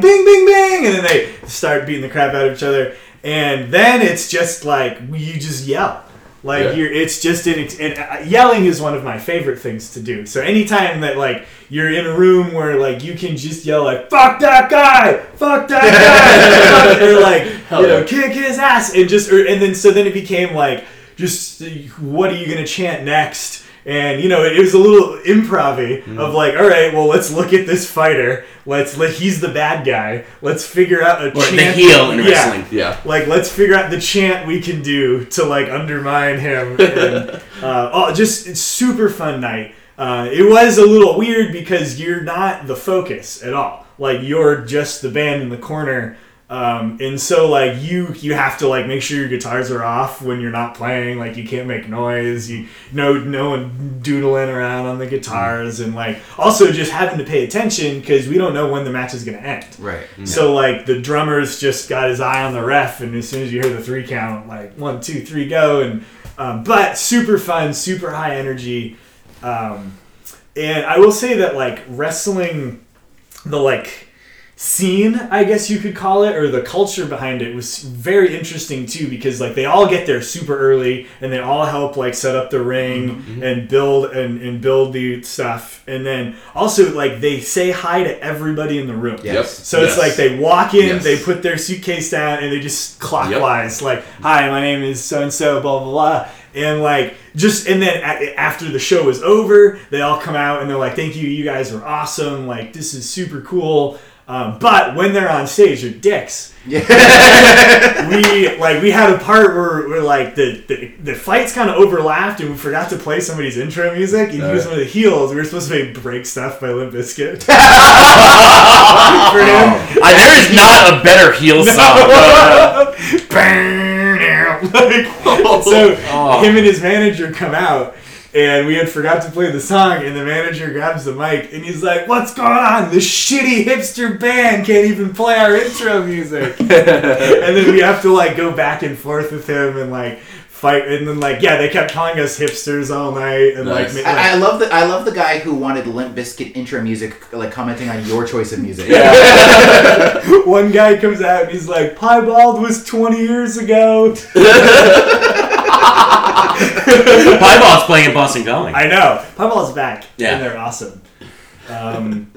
bing bing bing, and then they start beating the crap out of each other, and then it's just like you just yell. Like Yeah. you're, it's just an, and uh, yelling is one of my favorite things to do. So anytime that like you're in a room where like you can just yell like "fuck that guy," "fuck that guy," *laughs* or like Hell you know yeah. kick his ass, and just or, and then so then it became like just uh, what are you gonna chant next? And you know it, was a little improv Mm-hmm. of like, all right, well let's look at this fighter. Let's let he's the bad guy. Let's figure out a Or the chant. heel in Yeah. wrestling. Yeah. Like let's figure out the chant we can do to like undermine him. *laughs* And, uh, oh, just it's super fun night. Uh, it was a little weird because you're not the focus at all. Like you're just the band in the corner. Um, and so like you you have to like make sure your guitars are off when you're not playing. Like you can't make noise. You no no one doodling around on the guitars and like also just having to pay attention because we don't know when the match is gonna end. Right. So like the drummer's just got his eye on the ref, and as soon as you hear the three count, like one, two, three, go, and um, but super fun, super high energy, um, and I will say that like wrestling, the like scene, I guess you could call it, or the culture behind it was very interesting too because like they all get there super early and they all help like set up the ring mm-hmm. Mm-hmm. and build and, and build the stuff and then also like they say hi to everybody in the room. Yes. So it's like they walk in, Yes. they put their suitcase down, and they just clockwise, like, "Hi, my name is so and so," blah blah blah, and like just and then after the show is over, they all come out and they're like, "Thank you, you guys are awesome. Like this is super cool." Um, but when they're on stage, they're dicks. Yeah. *laughs* we like we had a part where, where like the, the the fights kind of overlapped and we forgot to play somebody's intro music and was one of the heels. We were supposed to play "Break Stuff" by Limp Bizkit. *laughs* For him, Uh, there is not a better heel *laughs* song. Like, so him and his manager come out and we had forgot to play the song and the manager grabs the mic and he's like what's going on this shitty hipster band can't even play our intro music *laughs* and then we have to like go back and forth with him and like fight and then like yeah they kept calling us hipsters all night and Nice. like, I, I love the I love the guy who wanted Limp Bizkit intro music, like commenting on your choice of music. *laughs* one guy comes out and he's like piebald was 20 years ago *laughs* *laughs* Piebald's playing in Boston Calling. I know. Piebald's back. Yeah. And they're awesome. Um,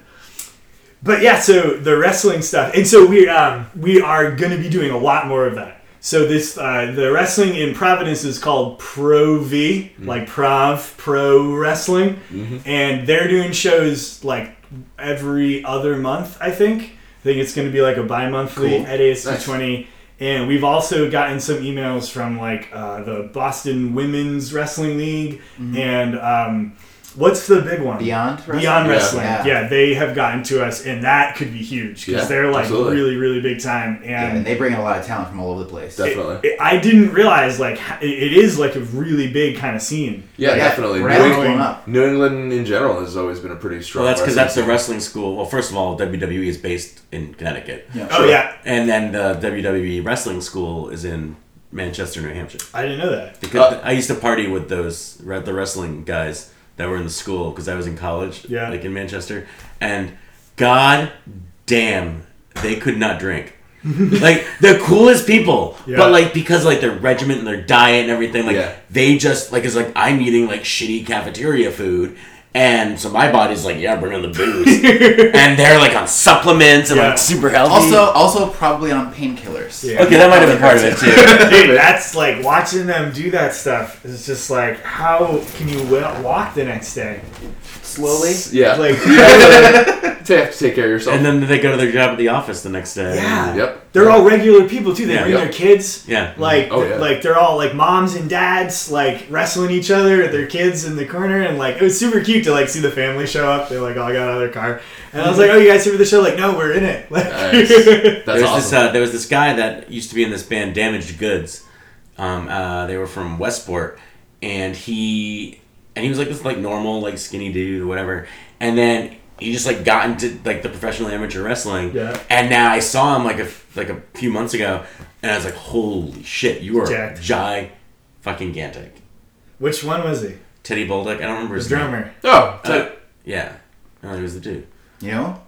but yeah, so the wrestling stuff. And so we um, we are going to be doing a lot more of that. So this uh, the wrestling in Providence is called Pro V, like Prov Pro Wrestling, and they're doing shows like every other month. I think. I think it's going to be like a bi-monthly Cool. at ASC Nice. 20. And we've also gotten some emails from like uh, the Boston Women's Wrestling League and um, what's the big one? Beyond Wrestling? Beyond Yeah. Wrestling. Yeah. Yeah. they have gotten to us, and that could be huge because Yeah, they're like absolutely. really, really big time. Yeah, and And they bring in a lot of talent from all over the place. Definitely. it- I didn't realize like it it is like a really big kind of scene. Yeah, Yeah, definitely. New Randall's England, up. New England in general has always been a pretty strong. well, that's because that's the wrestling wrestling school. Well, first of all, WWE is based in Connecticut, Yeah. Oh yeah, and then the WWE wrestling school is in Manchester, New Hampshire. I didn't know that. Because Uh, I used to party with those the wrestling guys that were in the school because I was in college, Yeah. like in Manchester, and God damn, they could not drink. *laughs* like the coolest people, Yeah. but like because like their regiment and their diet and everything, like Yeah. they just like it's like I'm eating like shitty cafeteria food. And so my body's like, yeah, bring on the booze, *laughs* and they're like on supplements and Yeah. like super healthy. Also, also probably on painkillers. Yeah. okay, that might have been part of it too. *laughs* Dude, that's like watching them do that stuff. is just like how can you walk the next day? Slowly. Yeah. Like *laughs* to have to take care of yourself. And then they go to their job at the office the next day. Yeah. yep. they're all regular people too. They Yeah. bring Yep. their kids. Yeah. Like, Oh, yeah. like they're all like moms and dads, like wrestling each other, with their kids in the corner, and like it was super cute to like see the family show up. They like all got out of their car, and I was like, "Oh, you guys here for the show?" Like, no, we're in it. *laughs* Like, Nice. *laughs* there That's was awesome. this uh, there was this guy that used to be in this band Damaged Goods. Um, uh, they were from Westport, and he and he was like this like normal like skinny dude or whatever. And then he just like got into like the professional amateur wrestling. Yeah. And now I saw him like a like a few months ago, and I was like, holy shit, you are Jacked. gi fucking gantic. Which one was he? Teddy Bolduc, I don't remember The his name. drummer. Oh, Uh, yeah. No, he was the dude. You know?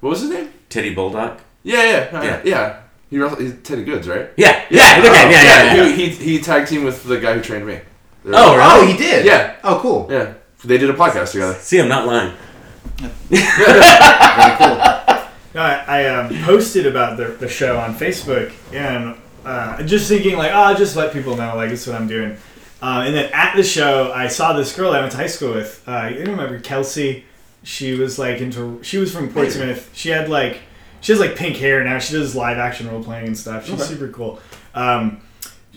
what was his name? Teddy Bolduc. Yeah, yeah, Yeah. yeah. yeah. He wrestled, he's Teddy Goods, right? Yeah, yeah, okay, yeah, yeah, yeah. yeah. He, he, he tag team with the guy who trained me. They're- Oh, really? Oh, he did. Yeah. Oh, cool. Yeah. They did a podcast together. See, I'm not lying. *laughs* Very cool. No, I, I um, posted about the, the show on Facebook and uh, just thinking like, oh, I'll just let people know like this is what I'm doing. Uh, and then at the show, I saw this girl I went to high school with. Uh, you remember Kelsey? She was like into. She was from Portsmouth. She had like she has like pink hair now. She does live action role playing and stuff. She's Okay. super cool. Um,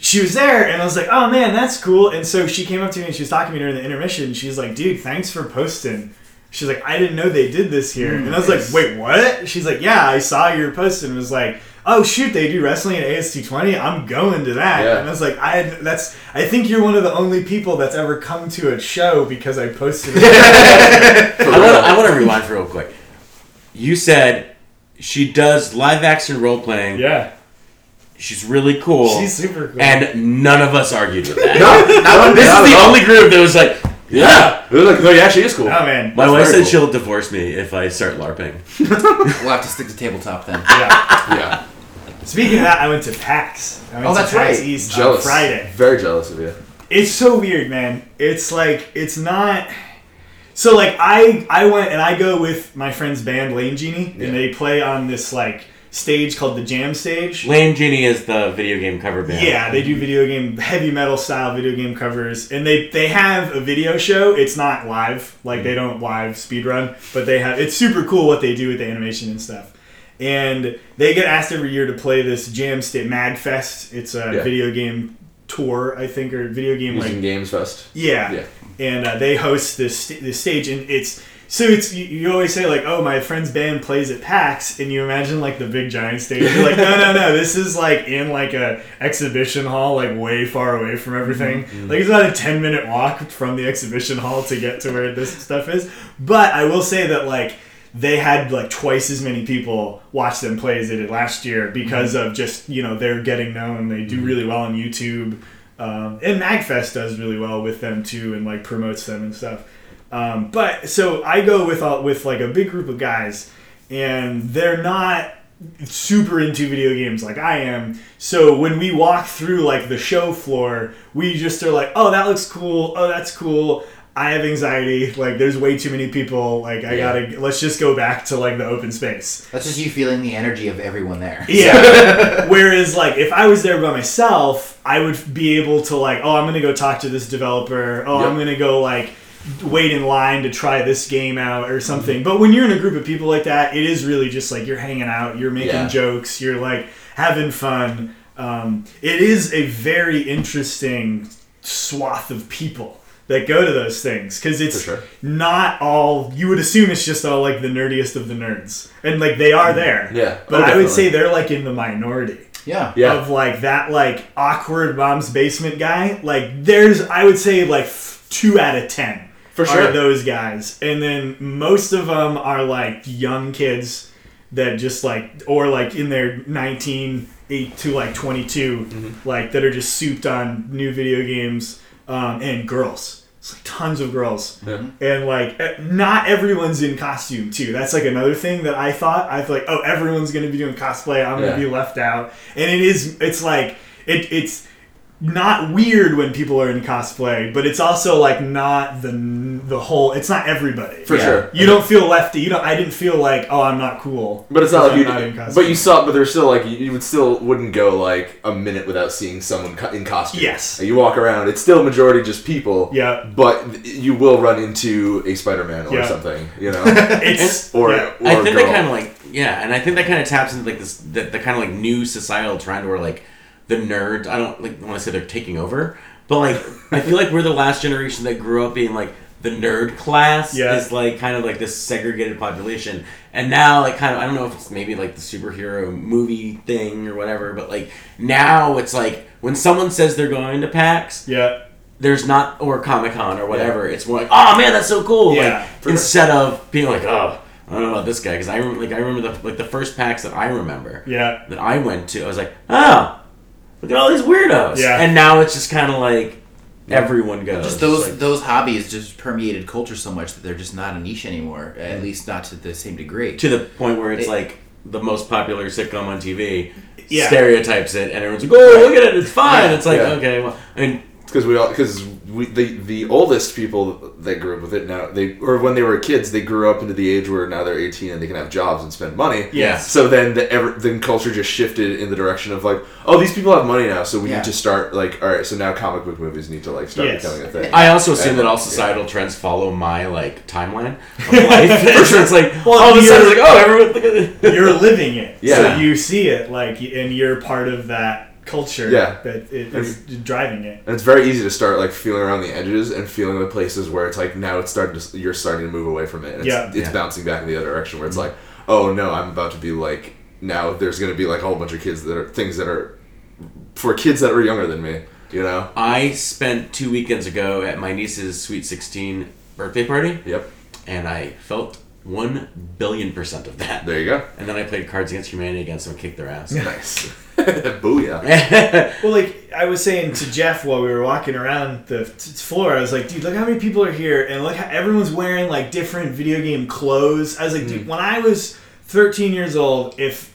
she was there, and I was like, "Oh man, that's cool." And so she came up to me and she was talking to me during the intermission. She's like, "Dude, thanks for posting." She's like, "I didn't know they did this here," hmm, and I was like, "Wait, what?" She's like, "Yeah, I saw your post and was like, oh shoot, they do wrestling at AS220. I'm going to that. Yeah. And I was like, I that's I think you're one of the only people that's ever come to a show because I posted. it. *laughs* I want to I want to rewind for real quick. You said she does live action role playing. yeah, She's really cool. she's super cool. and none of us argued with that. No, not *laughs* one this bit, not is the at only group that was like, yeah. It was like, no, yeah, she is cool. oh man, My wife said cool. she'll divorce me if I start LARPing. *laughs* We'll have to stick to tabletop then. yeah. Yeah, Speaking of that, I went to PAX. I went Oh, to that's PAX right. East jealous. on Friday. Very jealous of you. It's so weird, man. It's like it's not. So like I I went and I go with my friend's band Lame Genie Yeah. and they play on this like stage called the Jam Stage. Lame Genie is the video game cover band. Yeah, they do video game heavy metal style video game covers, and they they have a video show. It's not live, like they don't live speedrun, but they have. It's super cool what they do with the animation and stuff. And they get asked every year to play this Jam Stage Magfest. It's a Yeah. video game tour, I think, or video game like Games Fest. yeah. Yeah. And uh, they host this st- this stage, and it's so it's you, you always say like, oh, my friend's band plays at PAX, and you imagine like the big giant stage. You're like, no, no, no, *laughs* this is like in like a exhibition hall, like way far away from everything. Mm-hmm, mm-hmm. Like it's about a ten minute walk from the exhibition hall to get to where this stuff is. But I will say that like they had like twice as many people watch them play as they did last year because mm-hmm. of just you know they're getting known. They do really well on YouTube, um, and Magfest does really well with them too, and like promotes them and stuff. Um, but so I go with all, with like a big group of guys, and they're not super into video games like I am. So when we walk through like the show floor, we just are like, "Oh, that looks cool. Oh, that's cool." I have anxiety. Like, there's way too many people. Like, I Yeah. gotta. Let's just go back to like the open space. That's just you feeling the energy of everyone there. *laughs* Yeah. *laughs* Whereas, like, if I was there by myself, I would be able to like, oh, I'm gonna go talk to this developer. Oh, I'm gonna go like wait in line to try this game out or something. But when you're in a group of people like that, it is really just like you're hanging out, you're making Yeah. jokes, you're like having fun. Um, it is a very interesting swath of people that go to those things because it's sure. not all you would assume it's just all like the nerdiest of the nerds and like they are there Yeah. but Oh, i would say they're like in the minority Yeah. Yeah. of like that like awkward mom's basement guy like there's i would say like two out of ten For are sure. those guys and then most of them are like young kids that just like or like in their 19 8 to like 22 Mm-hmm. like that are just souped on new video games um, and girls it's like tons of girls Yeah. and like not everyone's in costume too that's like another thing that i thought i thought like oh everyone's gonna be doing cosplay i'm Yeah. gonna be left out and it is it's like it, it's not weird when people are in cosplay but it's also like not the the whole it's not everybody For Yeah. sure. you don't feel lefty. you don't i didn't feel like oh i'm not cool But it's not like because you. I'm not in costume. but you saw. But there's still like you, you would still wouldn't go like a minute without seeing someone co- in costume. Yes. Like, you walk around. It's still majority just people. Yeah. But you will run into a Spider-Man or Yeah. something. You *laughs* know. it's *laughs* or yeah. or I a think girl. that kind of like yeah, and I think that kind of taps into like this the, the kind of like new societal trend where like the nerds. I don't like want to say they're taking over, but like I feel like we're the last generation that grew up being like the nerd class Yeah. is like kind of like this segregated population, and now like kind of I don't know if it's maybe like the superhero movie thing or whatever, but like now it's like when someone says they're going to PAX, yeah there's not or Comic Con or whatever. It's more like, oh man, that's so cool. Yeah, like, instead of being like, oh, I don't know about this guy because I rem- like I remember the like the first packs that I remember yeah that I went to. I was like, oh, look at all these weirdos. Yeah. And now it's just kind of like everyone goes. Just those Like, those hobbies just permeated culture so much that they're just not a niche anymore. At least not to the same degree. to the point where it's It- like the most popular sitcom on TV Yeah. stereotypes it, and everyone's like, oh, look at it, it's fine. Yeah. It's like Yeah. okay, well, I mean, because we all because we the the oldest people that grew up with it now they or when they were kids they grew up into the age where now they're 18 and they can have jobs and spend money Yes. so then the ever then culture just shifted in the direction of like oh these people have money now so we Yeah. need to start like all right so now comic book movies need to like start Yes. becoming a thing I also assume that all Yeah. societal trends follow my like timeline of *laughs* life. For *laughs* sure, it's like Well, all of a sudden it's like, oh, everyone look at it. you're living it. Yeah. So you see it like, and you're part of that culture. Yeah. That it is driving it. and it's very easy to start like feeling around the edges and feeling the places where it's like now it's starting to you're starting to move away from it and it's, Yeah. it's Yeah. bouncing back in the other direction where it's mm-hmm. like oh no i'm about to be like now there's going to be like a whole bunch of kids that are things that are for kids that are younger than me. You know. I spent two weekends ago at my niece's sweet 16 birthday party, Yep. and I felt one billion percent of that. There you go. And then I played Cards Against Humanity against them and kicked their ass. Nice. *laughs* *laughs* Booyah. *laughs* Well, like I was saying to Jeff while we were walking around the t- floor, I was like, dude, look how many people are here, and look how everyone's wearing like different video game clothes. I was like, dude, when I was 13 years old, if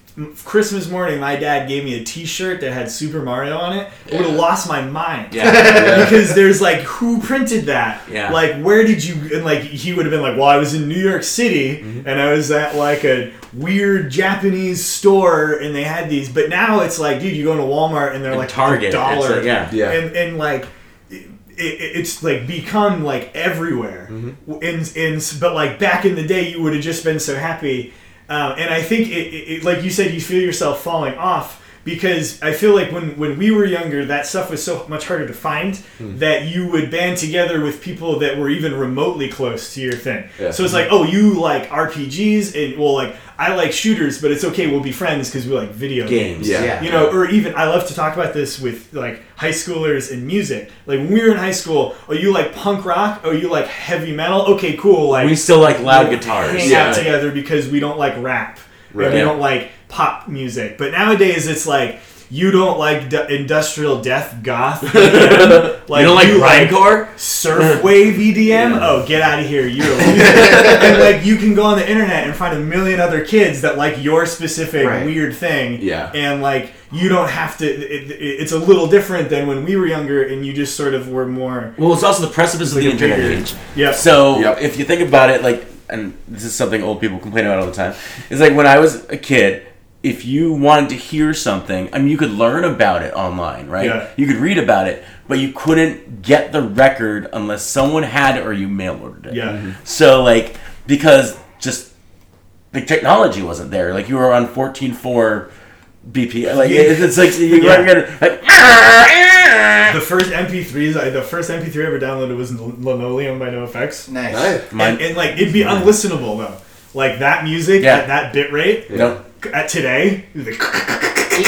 Christmas morning my dad gave me a T-shirt that had Super Mario on it, I would have lost my mind. *laughs* Yeah. because there's like who printed that Yeah. like where did you and like he would have been like well i was in new york city Mm-hmm. and i was at like a weird japanese store and they had these but now it's like dude you go into walmart and they're And like Target, a dollar like- yeah. Yeah. and and like it, it, it's like become like everywhere Mm-hmm. in in but like back in the day you would have just been so happy um, and i think it, it, it like you said you feel yourself falling off because I feel like when, when we were younger, that stuff was so much harder to find Hmm. that you would band together with people that were even remotely close to your thing. Yeah. So it's like, oh, you like RPGs, and well, like I like shooters, but it's okay, we'll be friends because we like video Games. Yeah. Yeah. you know, or even I love to talk about this with like high schoolers and music. Like when we were in high school, oh, you like punk rock? Oh, you like heavy metal? Okay, cool. Like We still like loud we'll guitars. Hang Yeah. out together because we don't like rap. Right. We don't like pop music. But nowadays, it's like you don't like d- industrial death goth. *laughs* EDM. like you don't like like grindcore? surf wave EDM? Oh, get out of here! You're a loser. *laughs* and like you can go on the internet and find a million other kids that like your specific Right. weird thing. Yeah. And like you don't have to. It, it, it's a little different than when we were younger, and you just sort of were more. Well, it's also the precipice of Like the internet bigger- age. Yeah. So Yep. if you think about it, like, and this is something old people complain about all the time, is like when I was a kid, if you wanted to hear something, I mean, you could learn about it online, right? Yeah. You could read about it, but you couldn't get the record unless someone had it or you mail ordered it. Yeah. Mm-hmm. So like because just the technology wasn't there. Like you were on fourteen four BPM. Like it- it's like you Yeah. were getting like. *laughs* The first MP3s, I, the first MP3 I ever downloaded was Linoleum by NoFX. Nice. Nice. And, and like it'd be mm-hmm. unlistenable though. Like that music Yeah. at that bit rate No. At today. *laughs* E- e-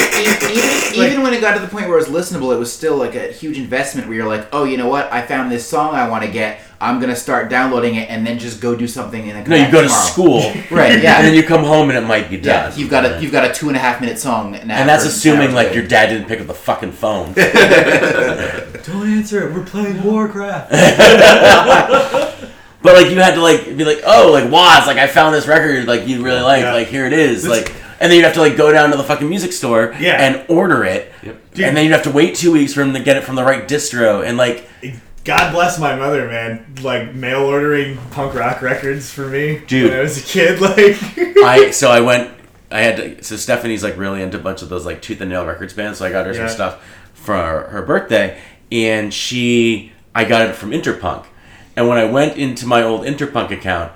even, even when it got to the point where it was listenable, it was still like a huge investment where you're like, oh, you know what? I found this song I want to get. I'm going to start downloading it and then just go do something and then come No, you back go to tomorrow. school, *laughs* Right, yeah. and then you come home and it might be Yeah, done. you've got a you've got a two and a half minute song now. and that's assuming like your dad didn't pick up the fucking phone. *laughs* Don't answer it. We're playing Warcraft. But like you had to like be like, oh, like Woz, like I found this record, like you really like, Yeah. like here it is, This- like, and then you'd have to like go down to the fucking music store Yeah. and order it, Dude. and then you'd have to wait two weeks for him to get it from the right distro, and like, God bless my mother, man. Like mail ordering punk rock records for me Dude. when I was a kid. *laughs* Like I so I went. I had to. So Stephanie's like really into a bunch of those like Tooth and Nail Records bands. So I got her Yeah. some stuff for her birthday, and she I got it from Interpunk. And when I went into my old Interpunk account,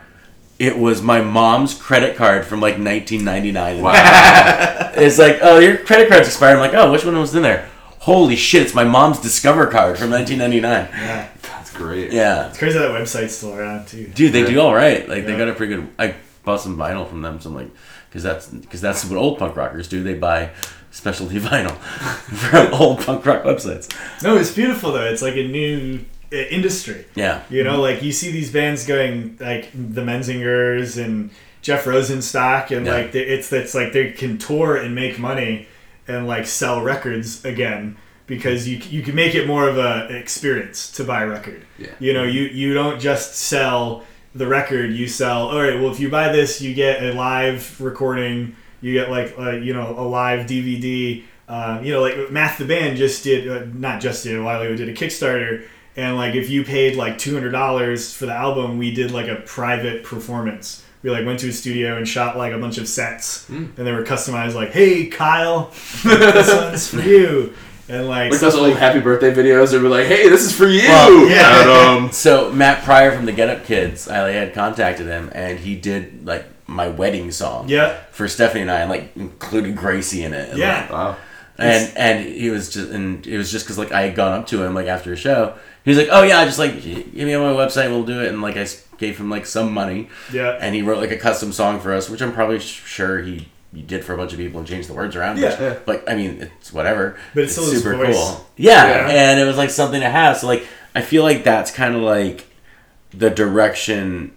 it was my mom's credit card from like 1999. Wow. *laughs* It's like, oh, your credit card's expired. I'm like, oh, which one was in there? Holy shit! It's my mom's Discover card from 1999. yeah. That's great. Yeah, It's crazy that website's still around too. dude, they do all right. Like they got a pretty good. I bought some vinyl from them. So I'm like, because that's because that's what old punk rockers do. They buy specialty *laughs* vinyl *laughs* from old punk rock websites. No, it's beautiful though. It's like a new industry. Yeah, You know, like you see these bands going like the Menzingers and Jeff Rosenstock, and Yeah. like it's it's like they can tour and make money and like sell records again because you you can make it more of a an experience to buy a record. Yeah. You know, you you don't just sell the record. You sell. All right. Well, if you buy this, you get a live recording. You get like uh, you know a live DVD. Um, you know, like Math the band just did, uh, not just did a while ago, did a Kickstarter, and like if you paid like two hundred dollars for the album, we did like a private performance. We like went to a studio and shot like a bunch of sets, hmm. and they were customized. Like, hey Kyle, *laughs* this one's for you, and like, Like those old happy birthday videos, they'd be like, "Hey, this is for you." Well, yeah. *laughs* Adam. Um, so Matt Pryor from the Get Up Kids, I had contacted him, and he did like my wedding song yeah, for Stephanie and I, and like included Gracie in it. And, yeah, like, Wow. and and he was just and it was just because like I had gone up to him like after a show. He was like, "Oh yeah, just like give me on my website, we'll do it." And like I gave him like some money, yeah. and he wrote like a custom song for us, which I'm probably sure he did for a bunch of people and changed the words around. Yeah. which, Yeah. Like I mean, it's whatever. But it's still his super cool. Yeah, Yeah. and it was like something to have. So like I feel like that's kind of like the direction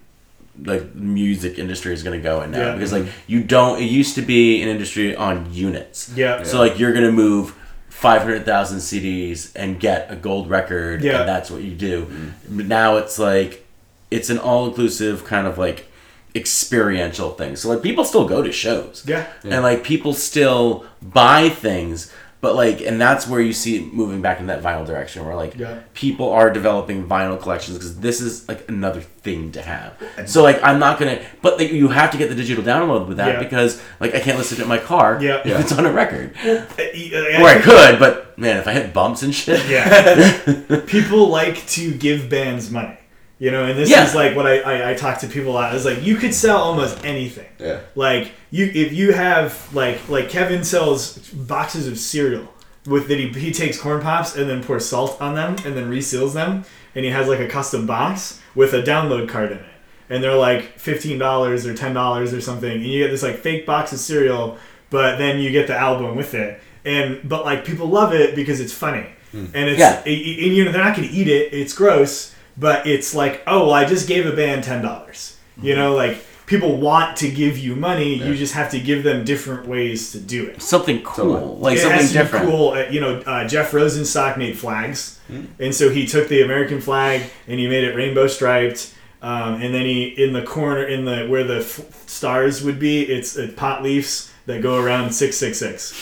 the music industry is going to go in now Yeah. because like you don't it used to be an industry on units Yeah. so like you're gonna move 500,000 CDs and get a gold record Yeah. and that's what you do. Mm-hmm. But now it's like it's an all-inclusive kind of like experiential thing. So like people still go to shows. Yeah. And like people still buy things but like and that's where you see it moving back in that vinyl direction where like Yeah. people are developing vinyl collections because this is like another thing to have. So like I'm not gonna, but like you have to get the digital download with that Yeah. because like I can't listen to it in my car Yeah. if it's on a record. *laughs* Or I could, but man, if I hit bumps and shit, Yeah. *laughs* people like to give bands money. You know, and this Yeah. is like what I, I, I talk to people a lot. Is like you could sell almost anything. Yeah. Like you, if you have like like Kevin sells boxes of cereal with that he, he takes corn pops and then pours salt on them and then reseals them, and he has like a custom box with a download card in it, and they're like fifteen dollars or ten dollars or something, and you get this like fake box of cereal, but then you get the album with it, and but like people love it because it's funny, hmm. and it's Yeah. and, you know they're not going to eat it, it's gross, but it's like oh well I just gave a band ten dollars, you know like. People want to give you money. You just have to give them different ways to do it something cool, like it something has to different. Be cool. Uh, you know, uh, Jeff Rosenstock made flags, and so he took the American flag and he made it rainbow striped. Um, and then he in the corner in the where the f- stars would be, it's uh, pot leaves that go around six six six.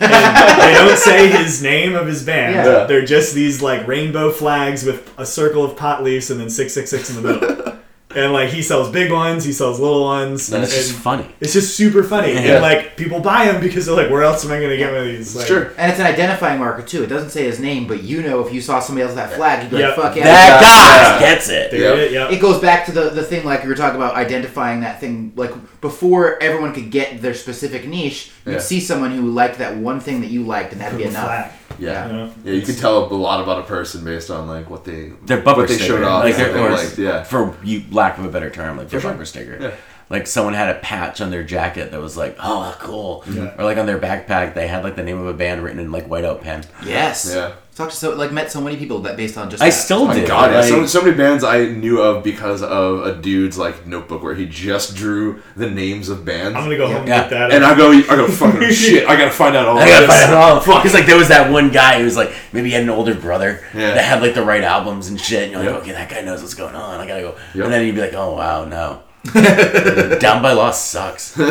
And they don't say his name of his band. Yeah. They're just these like rainbow flags with a circle of pot leaves and then six six six in the middle. And like he sells big ones, he sells little ones. And it's and- just funny. it's just super funny, Yeah. and like people buy them because they're like, "Where else am I going to get one of these?" Like, Sure. And it's an identifying marker too. It doesn't say his name, but you know if you saw somebody else with that flag, you'd be Yep. like, "Fuck yeah!" That Yeah. guy gets it. Yep. it, yep. It goes back to the, the thing like we were talking about identifying that thing like before everyone could get their specific niche, you'd Yeah. see someone who liked that one thing that you liked and that'd be enough. flag, Yeah. you? Yeah, you can tell a lot about a person based on like what they Their bumper what they sticker, showed off, like what their, they or yeah. for you lack of a better term, like their sure. bumper sticker. Yeah. Like someone had a patch on their jacket that was like, oh, cool. Yeah. Or like on their backpack, they had like the name of a band written in like whiteout pen. Yes. Yeah. Talked to so like met so many people that based on just I that. still Oh my do. god, like, So, so many bands I knew of because of a dude's like notebook where he just drew the names of bands. I'm gonna go home and Yeah. get that. and I go, I go, fucking *laughs* shit! I gotta find out all I gotta this. find out all. Fuck! Because like there was that one guy who was like maybe he had an older brother Yeah. that had like the right albums and shit. And you're like, Yep. okay, that guy knows what's going on. I gotta go. Yep. And then you'd be like, oh wow, no. Down by Law sucks. *laughs* no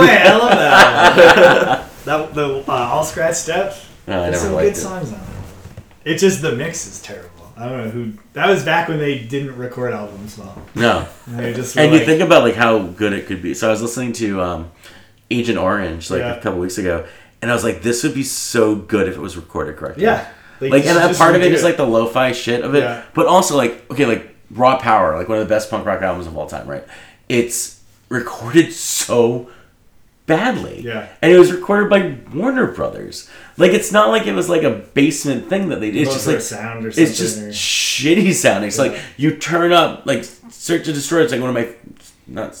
way, I love that. *laughs* that the uh, All Scratched Up. No, I There's never some liked good it. songs on it. It's just the mix is terrible. I don't know who. That was back when they didn't record albums well. No. And they just And like, you think about like how good it could be. So I was listening to um, Agent Orange like Yeah. a couple weeks ago, and I was like, this would be so good if it was recorded correctly. yeah, Like, you and that part of it is like the lo-fi shit of it, Yeah. but also like okay, like Raw Power, like one of the best punk rock albums of all time, right? It's recorded so badly. Yeah. And it was recorded by Warner Brothers. Like it's not like it was like a basement thing that they did. It's Look just like sound or something. it's just or- shitty sounding. It's like you turn up like Search and Destroy. It's like one of my not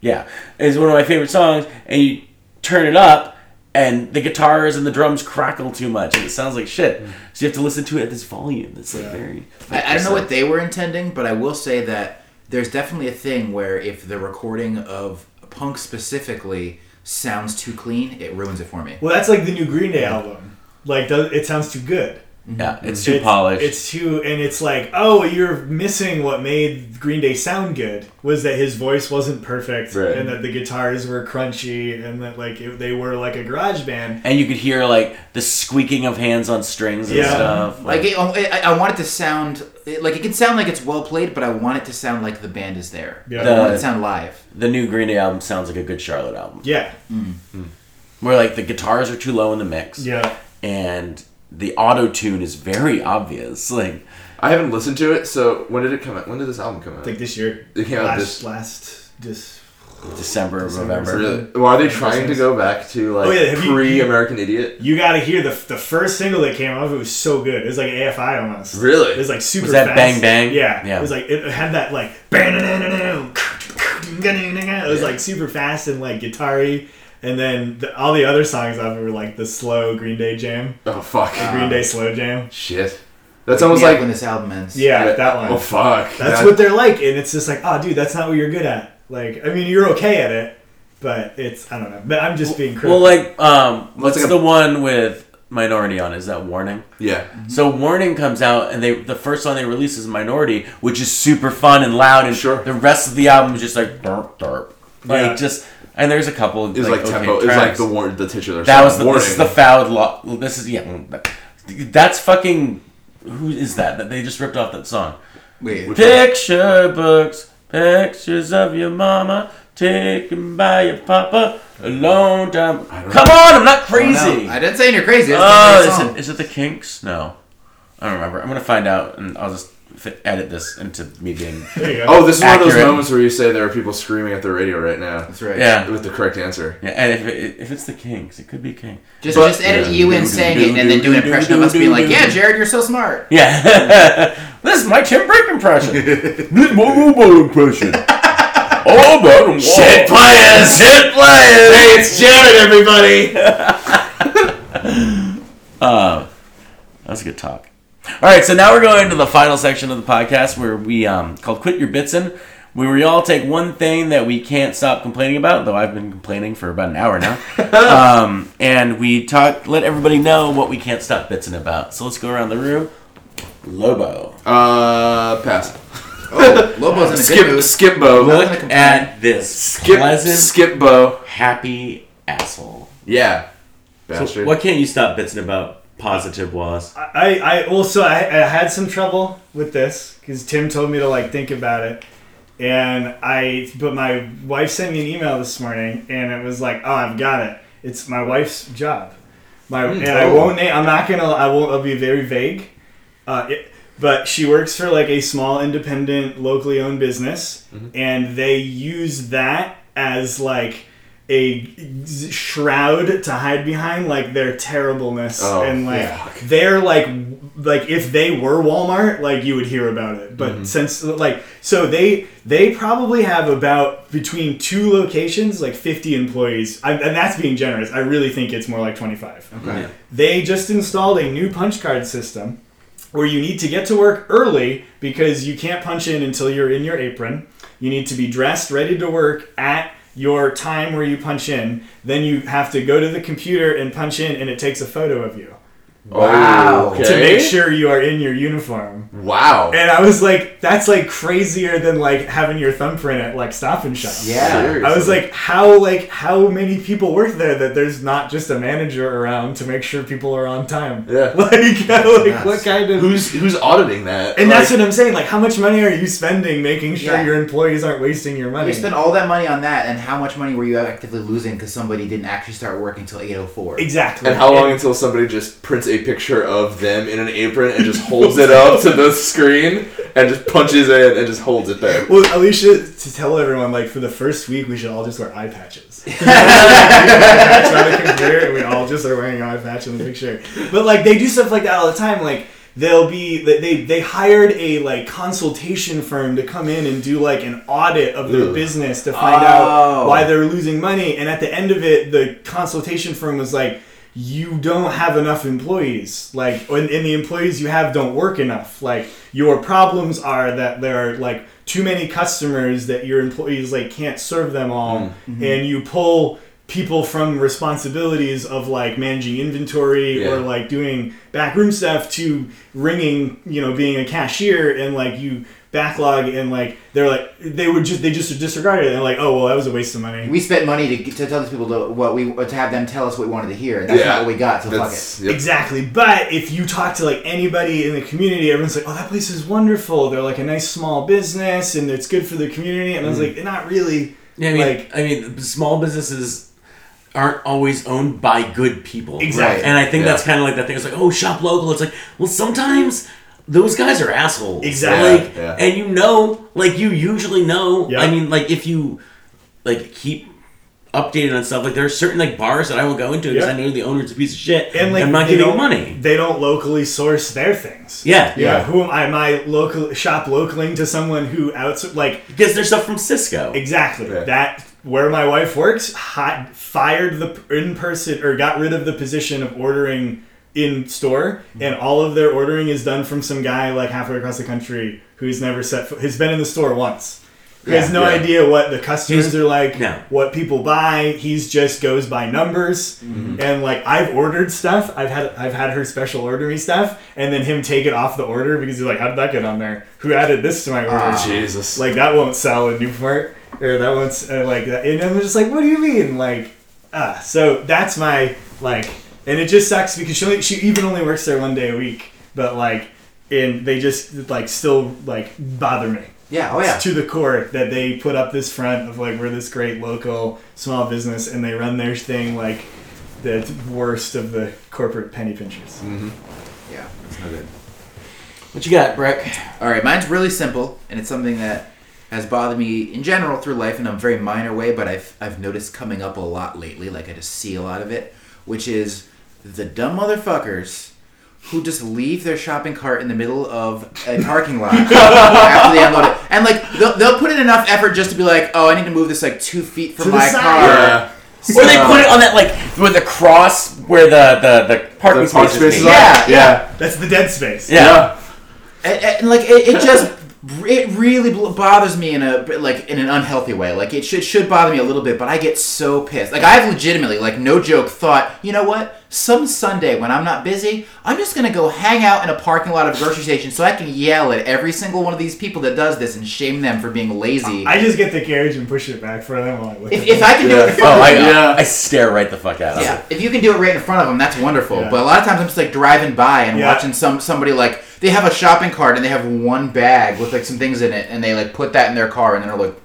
yeah, it's one of my favorite songs, and you turn it up, and the guitars and the drums crackle too much, and it sounds like shit. Mm. So you have to listen to it at this volume. It's like Yeah. very. I, I don't know what they were intending, but I will say that there's definitely a thing where if the recording of punk specifically sounds too clean, it ruins it for me. well, that's like the new Green Day album. Like, it sounds too good. Mm-hmm. Yeah, it's mm-hmm. too it's, polished. It's too, and it's like, oh, you're missing what made Green Day sound good was that his voice wasn't perfect, Right. and that the guitars were crunchy, and that like it, they were like a garage band. and you could hear like the squeaking of hands on strings and Yeah. stuff. Like it, I, I want it to sound it- like it can sound like it's well played, but I want it to sound like the band is there. Yeah. I want it to sound live. the new Green Day album sounds like a good Charlotte album, Yeah, mm. Mm. where like the guitars are too low in the mix, yeah. and the auto tune is very obvious. *laughs* Like I haven't listened to it. So when did it come out? When did this album come out? Like this year, It came out this- last this. December, December, November. Really? Well, are they trying to go back to like Oh, yeah, pre American Idiot? You got to hear the the first single that came off. It was so good. It was like AFI almost. Really? It was like super. Was that fast. Bang Bang? Yeah. Yeah. It was like it had that like. It was like super fast and like guitar-y. and then the, all the other songs of it were like the slow Green Day jam, Oh fuck. the Green Day slow jam. Shit. That's almost Yeah, like when this album ends. Yeah, that one. Oh fuck. That's That- what they're like, and it's just like, oh, dude, that's not what you're good at. Like, I mean, you're okay at it, but it's I don't know. But I'm just being critical. Well, like, um, what's like a- the one with Minority on? Is that Warning? Yeah. So Warning comes out, and they the first song they release is Minority, which is super fun and loud, and Sure. the rest of the album is just like derp derp, like Yeah. just. And there's a couple. It was like, okay tempo. It was like the war- the titular. That song. was the, warning. this is the fouled law. This is yeah. That's fucking. Who is that? That they just ripped off that song. Wait. Which one? Picture books, pictures of your mama taken by your papa a long time. I don't Come on, I'm not crazy. Oh, no, I didn't say you're crazy. Oh, That's is a it, is it the Kinks? No, I don't remember. I'm gonna find out, and I'll just fit, edit this into me being. there you go. Oh, this is one of Accurate. those moments where you say there are people screaming at the radio right now That's right. Yeah, with the correct answer. yeah. And if, it, if it's the Kinks, it could be King. Just, But- just edit Yeah. you in saying it and then do an impression of us being like, yeah, Jared, you're so smart. *laughs* Yeah, *laughs* this is my Tim Brick impression. *laughs* This is my robot impression. All about them. Shit players, shit players. Hey, it's Jared, everybody. Uh, that's a good talk. All right, so now we're going to the final section of the podcast where we um, called "Quit Your Bitsin'," where we all take one thing that we can't stop complaining about. Though I've been complaining for about an hour now, *laughs* um, and we talk, let everybody know what we can't stop bitching about. So let's go around the room. Lobo, Uh, pass. Oh, Lobo's in a Skip, good mood. skip bow. Look look at this Skip, pleasant, skip bow. happy asshole. Yeah. So Bastard. what can't you stop bitching about? Positive was. I, I also I, I had some trouble with this because Tim told me to like think about it, and I but my wife sent me an email this morning and it was like oh I've got it. It's my wife's job, my and I oh. won't name I'm not gonna I won't I'll be very vague, uh, it, but she works for like a small independent locally owned business and they use that as like a shroud to hide behind like their terribleness Oh, and like yeah. they're like like if they were Walmart like you would hear about it but Mm-hmm. since like so they they probably have about between two locations like 50 employees I, and that's being generous I really think it's more like 25 Okay. they just installed a new punch card system where you need to get to work early because you can't punch in until you're in your apron. You need to be dressed, ready to work at your time where you punch in. Then you have to go to the computer and punch in, and it takes a photo of you Wow. Okay. to make sure you are in your uniform. Wow. And I was like, that's like crazier than like having your thumbprint at like Stop and Shop. Yeah. Seriously. I was like, how like how many people work there that there's not just a manager around to make sure people are on time? Yeah. *laughs* Like, *laughs* like nuts. what kind of who's who's auditing that? And that's what I'm saying. Like, how much money are you spending making sure Yeah. your employees aren't wasting your money? You spent all that money on that, and how much money were you actively losing because somebody didn't actually start working until 8.04? exactly. And how long until somebody just prints a picture of them in an apron and just *laughs* holds it up to the screen and just punches it and just holds it there? Well, Alicia, to tell everyone, like for the first week, we should all just wear eye patches. eye patch on and we all just are wearing eye patch in the picture. But like they do stuff like that all the time. Like they'll be they they, they hired a like consultation firm to come in and do like an audit of their Ugh. business to find Oh. out why they're losing money. And at the end of it, the consultation firm was like. You don't have enough employees. Like, and, and the employees you have don't work enough. Like, your problems are that there are like too many customers that your employees like can't serve them all, mm-hmm. and you pull people from responsibilities of like managing inventory Yeah. or like doing backroom stuff to ringing, you know, being a cashier, and like you backlog and like they're like they would just they just disregarded it and they're like oh well that was a waste of money. We spent money to, to tell these people to, what we to have them tell us what we wanted to hear. and That's Yeah. not what we got. So fuck it. Yep. Exactly. But if you talk to like anybody in the community, everyone's like, "Oh, that place is wonderful. They're like a nice small business, and it's good for the community." And I was mm. like, "Not really." Yeah, I mean, Like- I mean, small businesses aren't always owned by good people. Exactly. And I think Yeah. that's kind of like that thing. It's like, oh, shop local. It's like, well, sometimes those guys are assholes. Exactly. Like, Yeah, yeah. and you know, like you usually know. Yeah. I mean, like if you like keep updated on stuff, like there are certain like bars that I won't go into because Yeah. I know the owner's a piece of shit, And like I'm not giving don't- money. They don't locally source their things. Yeah, Yeah. Who am I? Am I local shop localing to someone who outs like gets their stuff from Sysco. exactly Yeah. that where my wife works, hi- fired the in person or got rid of the position of ordering in store, and all of their ordering is done from some guy like halfway across the country who's never set foot, has been in the store once. He has no Yeah. idea what the customers He's- are like, no. what people buy. He's just goes by numbers, Mm-hmm. and like I've ordered stuff. I've had I've had her special order me stuff, and then him take it off the order because he's like, "How did that get on there? Who added this to my order?" Ah. Jesus. like that won't sell in Newport or that won't uh, like that. And I'm just like, what do you mean? Like, ah, so that's my like, and it just sucks because she only, she even only works there one day a week, but like, and they just like still like bother me Yeah. Oh yeah. to the core that they put up this front of like we're this great local small business and they run their thing like the worst of the corporate penny pinchers. Mm-hmm. Yeah. That's no good. What you got, Breck? All right, mine's really simple, and it's something that has bothered me in general through life in a very minor way, but I've I've noticed coming up a lot lately. Like I just see a lot of it, which is the dumb motherfuckers who just leave their shopping cart in the middle of a parking lot *laughs* after they unload it, and like they'll, they'll put in enough effort just to be like, oh, I need to move this like two feet from To my car. Yeah. Or they put it on that like with the cross where the the, the parking The park spaces spaces meet. are- Yeah, Yeah. That's the dead space. Yeah. and, and, like it, it just it really bothers me in a like in an unhealthy way like it should should bother me a little bit but i get so pissed like i've legitimately like no joke thought you know what some sunday when i'm not busy i'm just gonna go hang out in a parking lot of a grocery station so i can yell at every single one of these people that does this and shame them for being lazy I just get the carriage and push it back for them while I look if, if i can do it in Yeah. front Oh, of I, them, Yeah. I stare right the fuck out of yeah, if you can do it right in front of them, that's wonderful. Yeah. But a lot of times I'm just like driving by and Yeah. watching some somebody like they have a shopping cart and they have one bag with like some things in it, and they like put that in their car, and then they're like,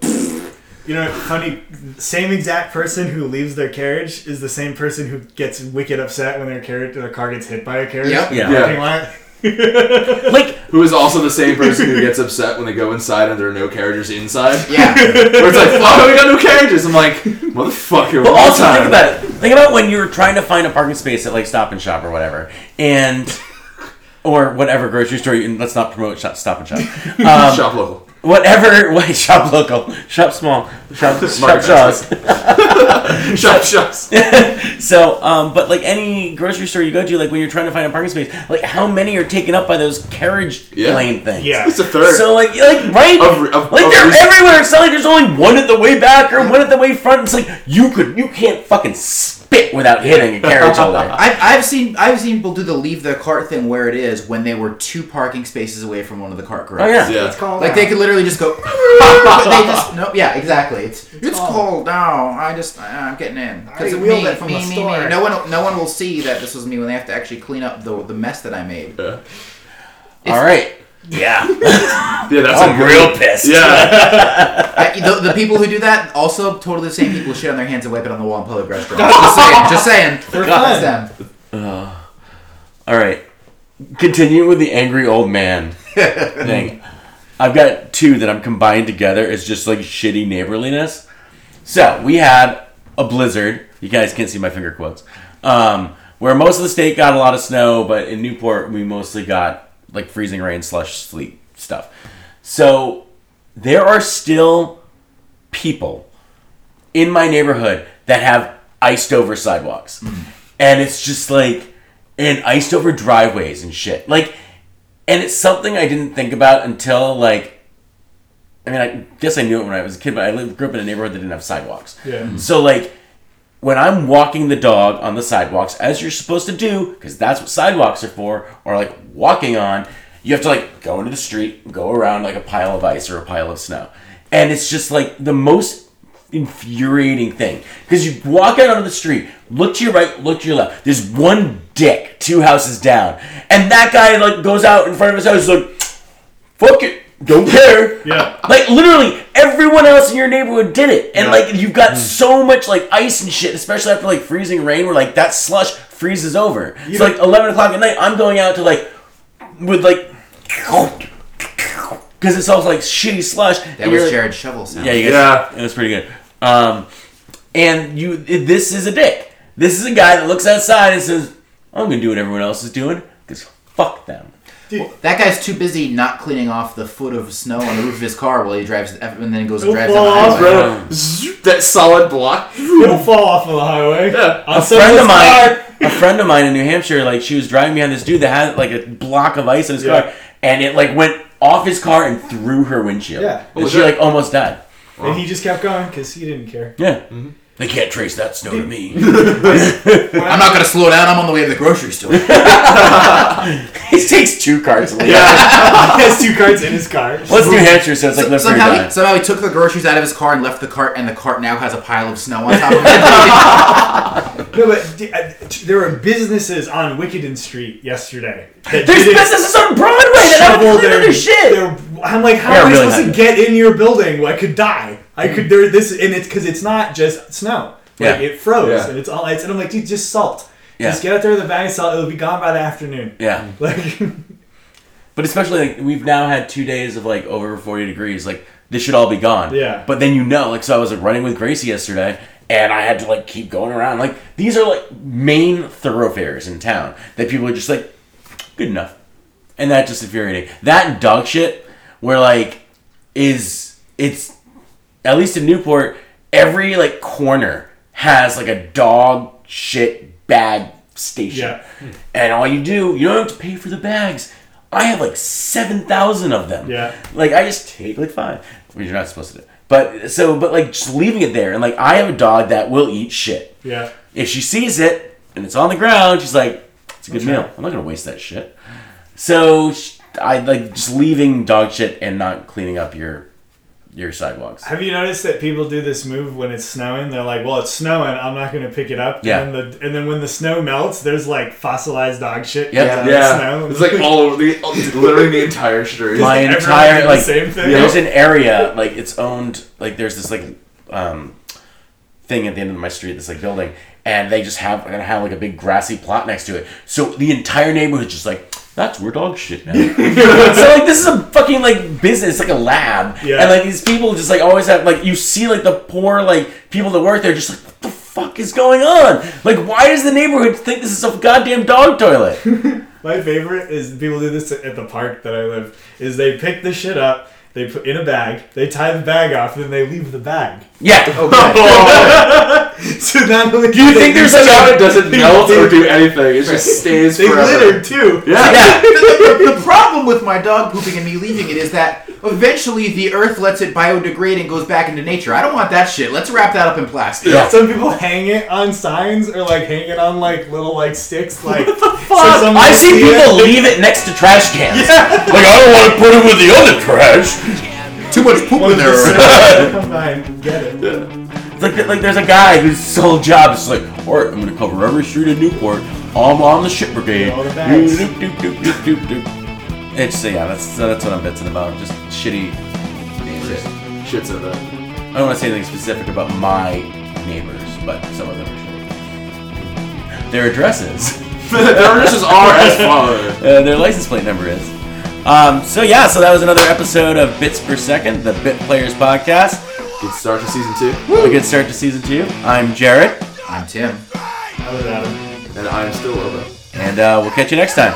You know, funny, same exact person who leaves their carriage is the same person who gets wicked upset when their carriage, their car gets hit by a carriage. Yep. in Yeah. the. *laughs* Like Who is also the same person who gets upset when they go inside and there are no carriages inside? yeah, *laughs* Where it's like, fuck, we got no carriages. I'm like, motherfucker. But also time. think about it. Think about when you're trying to find a parking space at like Stop and Shop or whatever, and or whatever grocery store. You, let's not promote shop, Stop and Shop. *laughs* Um, Shop local. whatever. *laughs* Wait, shop local, shop small, shop *laughs* shop Market Shaw's. Shop shops. So, um, but like any grocery store you go to, like when you're trying to find a parking space, like how many are taken up by those carriage Yeah. lane things? Yeah. It's a third. So like, like right, Of of- like of they're recent- everywhere. It's not like there's only one at the way back or one at the way front. It's like you could, you can't fucking spit without hitting a carriage holder. I've, I've seen I've seen people do the leave the cart thing where it is when they were two parking spaces away from one of the cart Oh garages. yeah. it's called Like out. they could literally just go. *laughs* but they just no, yeah, exactly. It's it's, cold. cold now. I just uh, I'm getting in because I of wheeled me, it from me, the me, store. me. No one no one will see that this was me when they have to actually clean up the the mess that I made. Yeah. All right. Yeah. *laughs* Yeah, that's I'm a real pissed. Yeah. *laughs* I, the, the people who do that also totally the same people shit on their hands and wipe it on the wall in public restaurants. *laughs* just saying, just saying. For fun. them. All right. Continue with the angry old man *laughs* thing. I've got two that I'm combined together It's just like shitty neighborliness. So we had a blizzard. You guys can't see my finger quotes. Um, where most of the state got a lot of snow, but in Newport we mostly got like freezing rain, slush, sleet stuff. So there are still people in my neighborhood that have iced over sidewalks. Hmm. And it's just like and iced over driveways and shit. Like and it's something I didn't think about until like I mean I guess I knew it when I was a kid, but I lived, grew up in a neighborhood that didn't have sidewalks. Yeah. Hmm. So like when I'm walking the dog on the sidewalks, as you're supposed to do, because that's what sidewalks are for, or like walking on, you have to like go into the street, go around like a pile of ice or a pile of snow. And it's just like the most infuriating thing. Because you walk out onto the street, look to your right, look to your left. There's one dick two houses down. And that guy like goes out in front of his house like, fuck it. Don't care. Yeah. Like literally everyone else in your neighborhood did it. And Yeah. like you've got mm. so much like ice and shit, especially after like freezing rain where like that slush freezes over. Yeah. so like eleven o'clock at night, I'm going out to like with like because it sounds like shitty slush. That was you're, like- Jared's shovel sound. Yeah, you guys, it was pretty good. Um, and you, it- this is a dick. This is a guy that looks outside and says, "I'm gonna do what everyone else is doing because fuck them. That guy's too busy not cleaning off the foot of snow on the roof of his car while he drives, and then goes and drives fall down the highway. bro. Zoop, that solid block. It'll fall off of the highway. Yeah. A friend of someone's car. mine, a friend of mine in New Hampshire, like she was driving behind this dude that had like a block of ice in his Yeah. car, and it like went off his car and through her windshield. Yeah. and she shit. like almost died. And he just kept going because he didn't care. Yeah, mm-hmm. they can't trace that snow to me. *laughs* I'm not gonna slow down. I'm on the way to the grocery store. *laughs* he takes two cars. Yeah. *laughs* he has two carts in his car. What's New Hampshire? So it's like live free or somehow, die. he, somehow he took the groceries out of his car and left the cart, and the cart now has a pile of snow on top of it. No, but d- uh, t- there were businesses on Wickenden Street yesterday. There's businesses on Broadway that haven't shovel cleaned their shit. their- I'm like, how Yeah, am I really supposed to haven't. get in your building? I could die. I could there this and it's because it's not just snow. Like Yeah. it froze Yeah. and it's all ice. And I'm like, dude, just salt. Yeah. Just get out there with a bag of salt. It'll be gone by the afternoon. Yeah, *laughs* Like, but especially like we've now had two days of like over 40 degrees. Like this should all be gone. Yeah. But then you know, like so I was like running with Gracie yesterday, and I had to like keep going around. Like these are like main thoroughfares in town that people are just like, good enough, and that just infuriating. That dog shit, where like is it's at least in Newport, every like corner has like a dog shit bag station. Yeah. Hmm. And all you do, you don't have to pay for the bags. I have like seven thousand of them. Yeah. Like I just take like five, which you're not supposed to do. But so, but like just leaving it there, and like I have a dog that will eat shit. yeah. If she sees it and it's on the ground, she's like, "It's a good Okay. meal. I'm not gonna waste that shit." So I like just leaving dog shit and not cleaning up your your sidewalks. Have you noticed that people do this move when it's snowing? They're like, "Well, it's snowing. I'm not going to pick it up." Yeah. And then, the, and then when the snow melts, there's like fossilized dog shit. Yep. comes out of the Yeah, snow. it's like *laughs* all over the, literally the entire street. My entire did the like same thing? there's an area like it's owned like there's this like um thing at the end of my street, this like building, and they just have gonna have like a big grassy plot next to it. So the entire neighborhood's just like that's where dog shit now. *laughs* so like this is a fucking like business, like a lab, Yeah. and like these people just like always have like you see like the poor like people that work there just like what the fuck is going on? Like why does the neighborhood think this is a goddamn dog toilet? *laughs* My favorite is people do this at the park that I live. Is they pick the shit up, they put in a bag, they tie the bag off, and then they leave the bag. Yeah. *laughs* *laughs* So not only Do you think there's like How a doesn't melt or do anything. It just stays they forever. littered too? Yeah. yeah. the, the- the problem with my dog pooping and me leaving it is that eventually the earth lets it biodegrade and goes back into nature. I don't want that shit. Let's wrap that up in plastic. Yeah. Some people hang it on signs or like hang it on like little like sticks. Like so Fuck. someone I've will seen see it. people leave it next to trash cans. *laughs* Yeah. Like I don't want to put it with the other trash. Too much poop in there. the already. come by and get it. It's like like there's a guy whose sole job is like, all right, I'm gonna cover every street in Newport. I'm on the shit brigade. All the bags. Doop, doop, doop, doop, doop, doop. It's yeah, that's that's what I'm bitching about. Just shitty. shit. Shit's of that. I don't want to say anything specific about my neighbors, but some of them are shitty. Their addresses. *laughs* Their addresses are as follows. uh, their license plate number is. Um, so yeah, so that was another episode of Bits Per Second, the Bit Players Podcast. Good start to season two. A good start to season two. I'm Jared, I'm Tim. I was Adam. And I'm still Lobo. and uh, we'll catch you next time.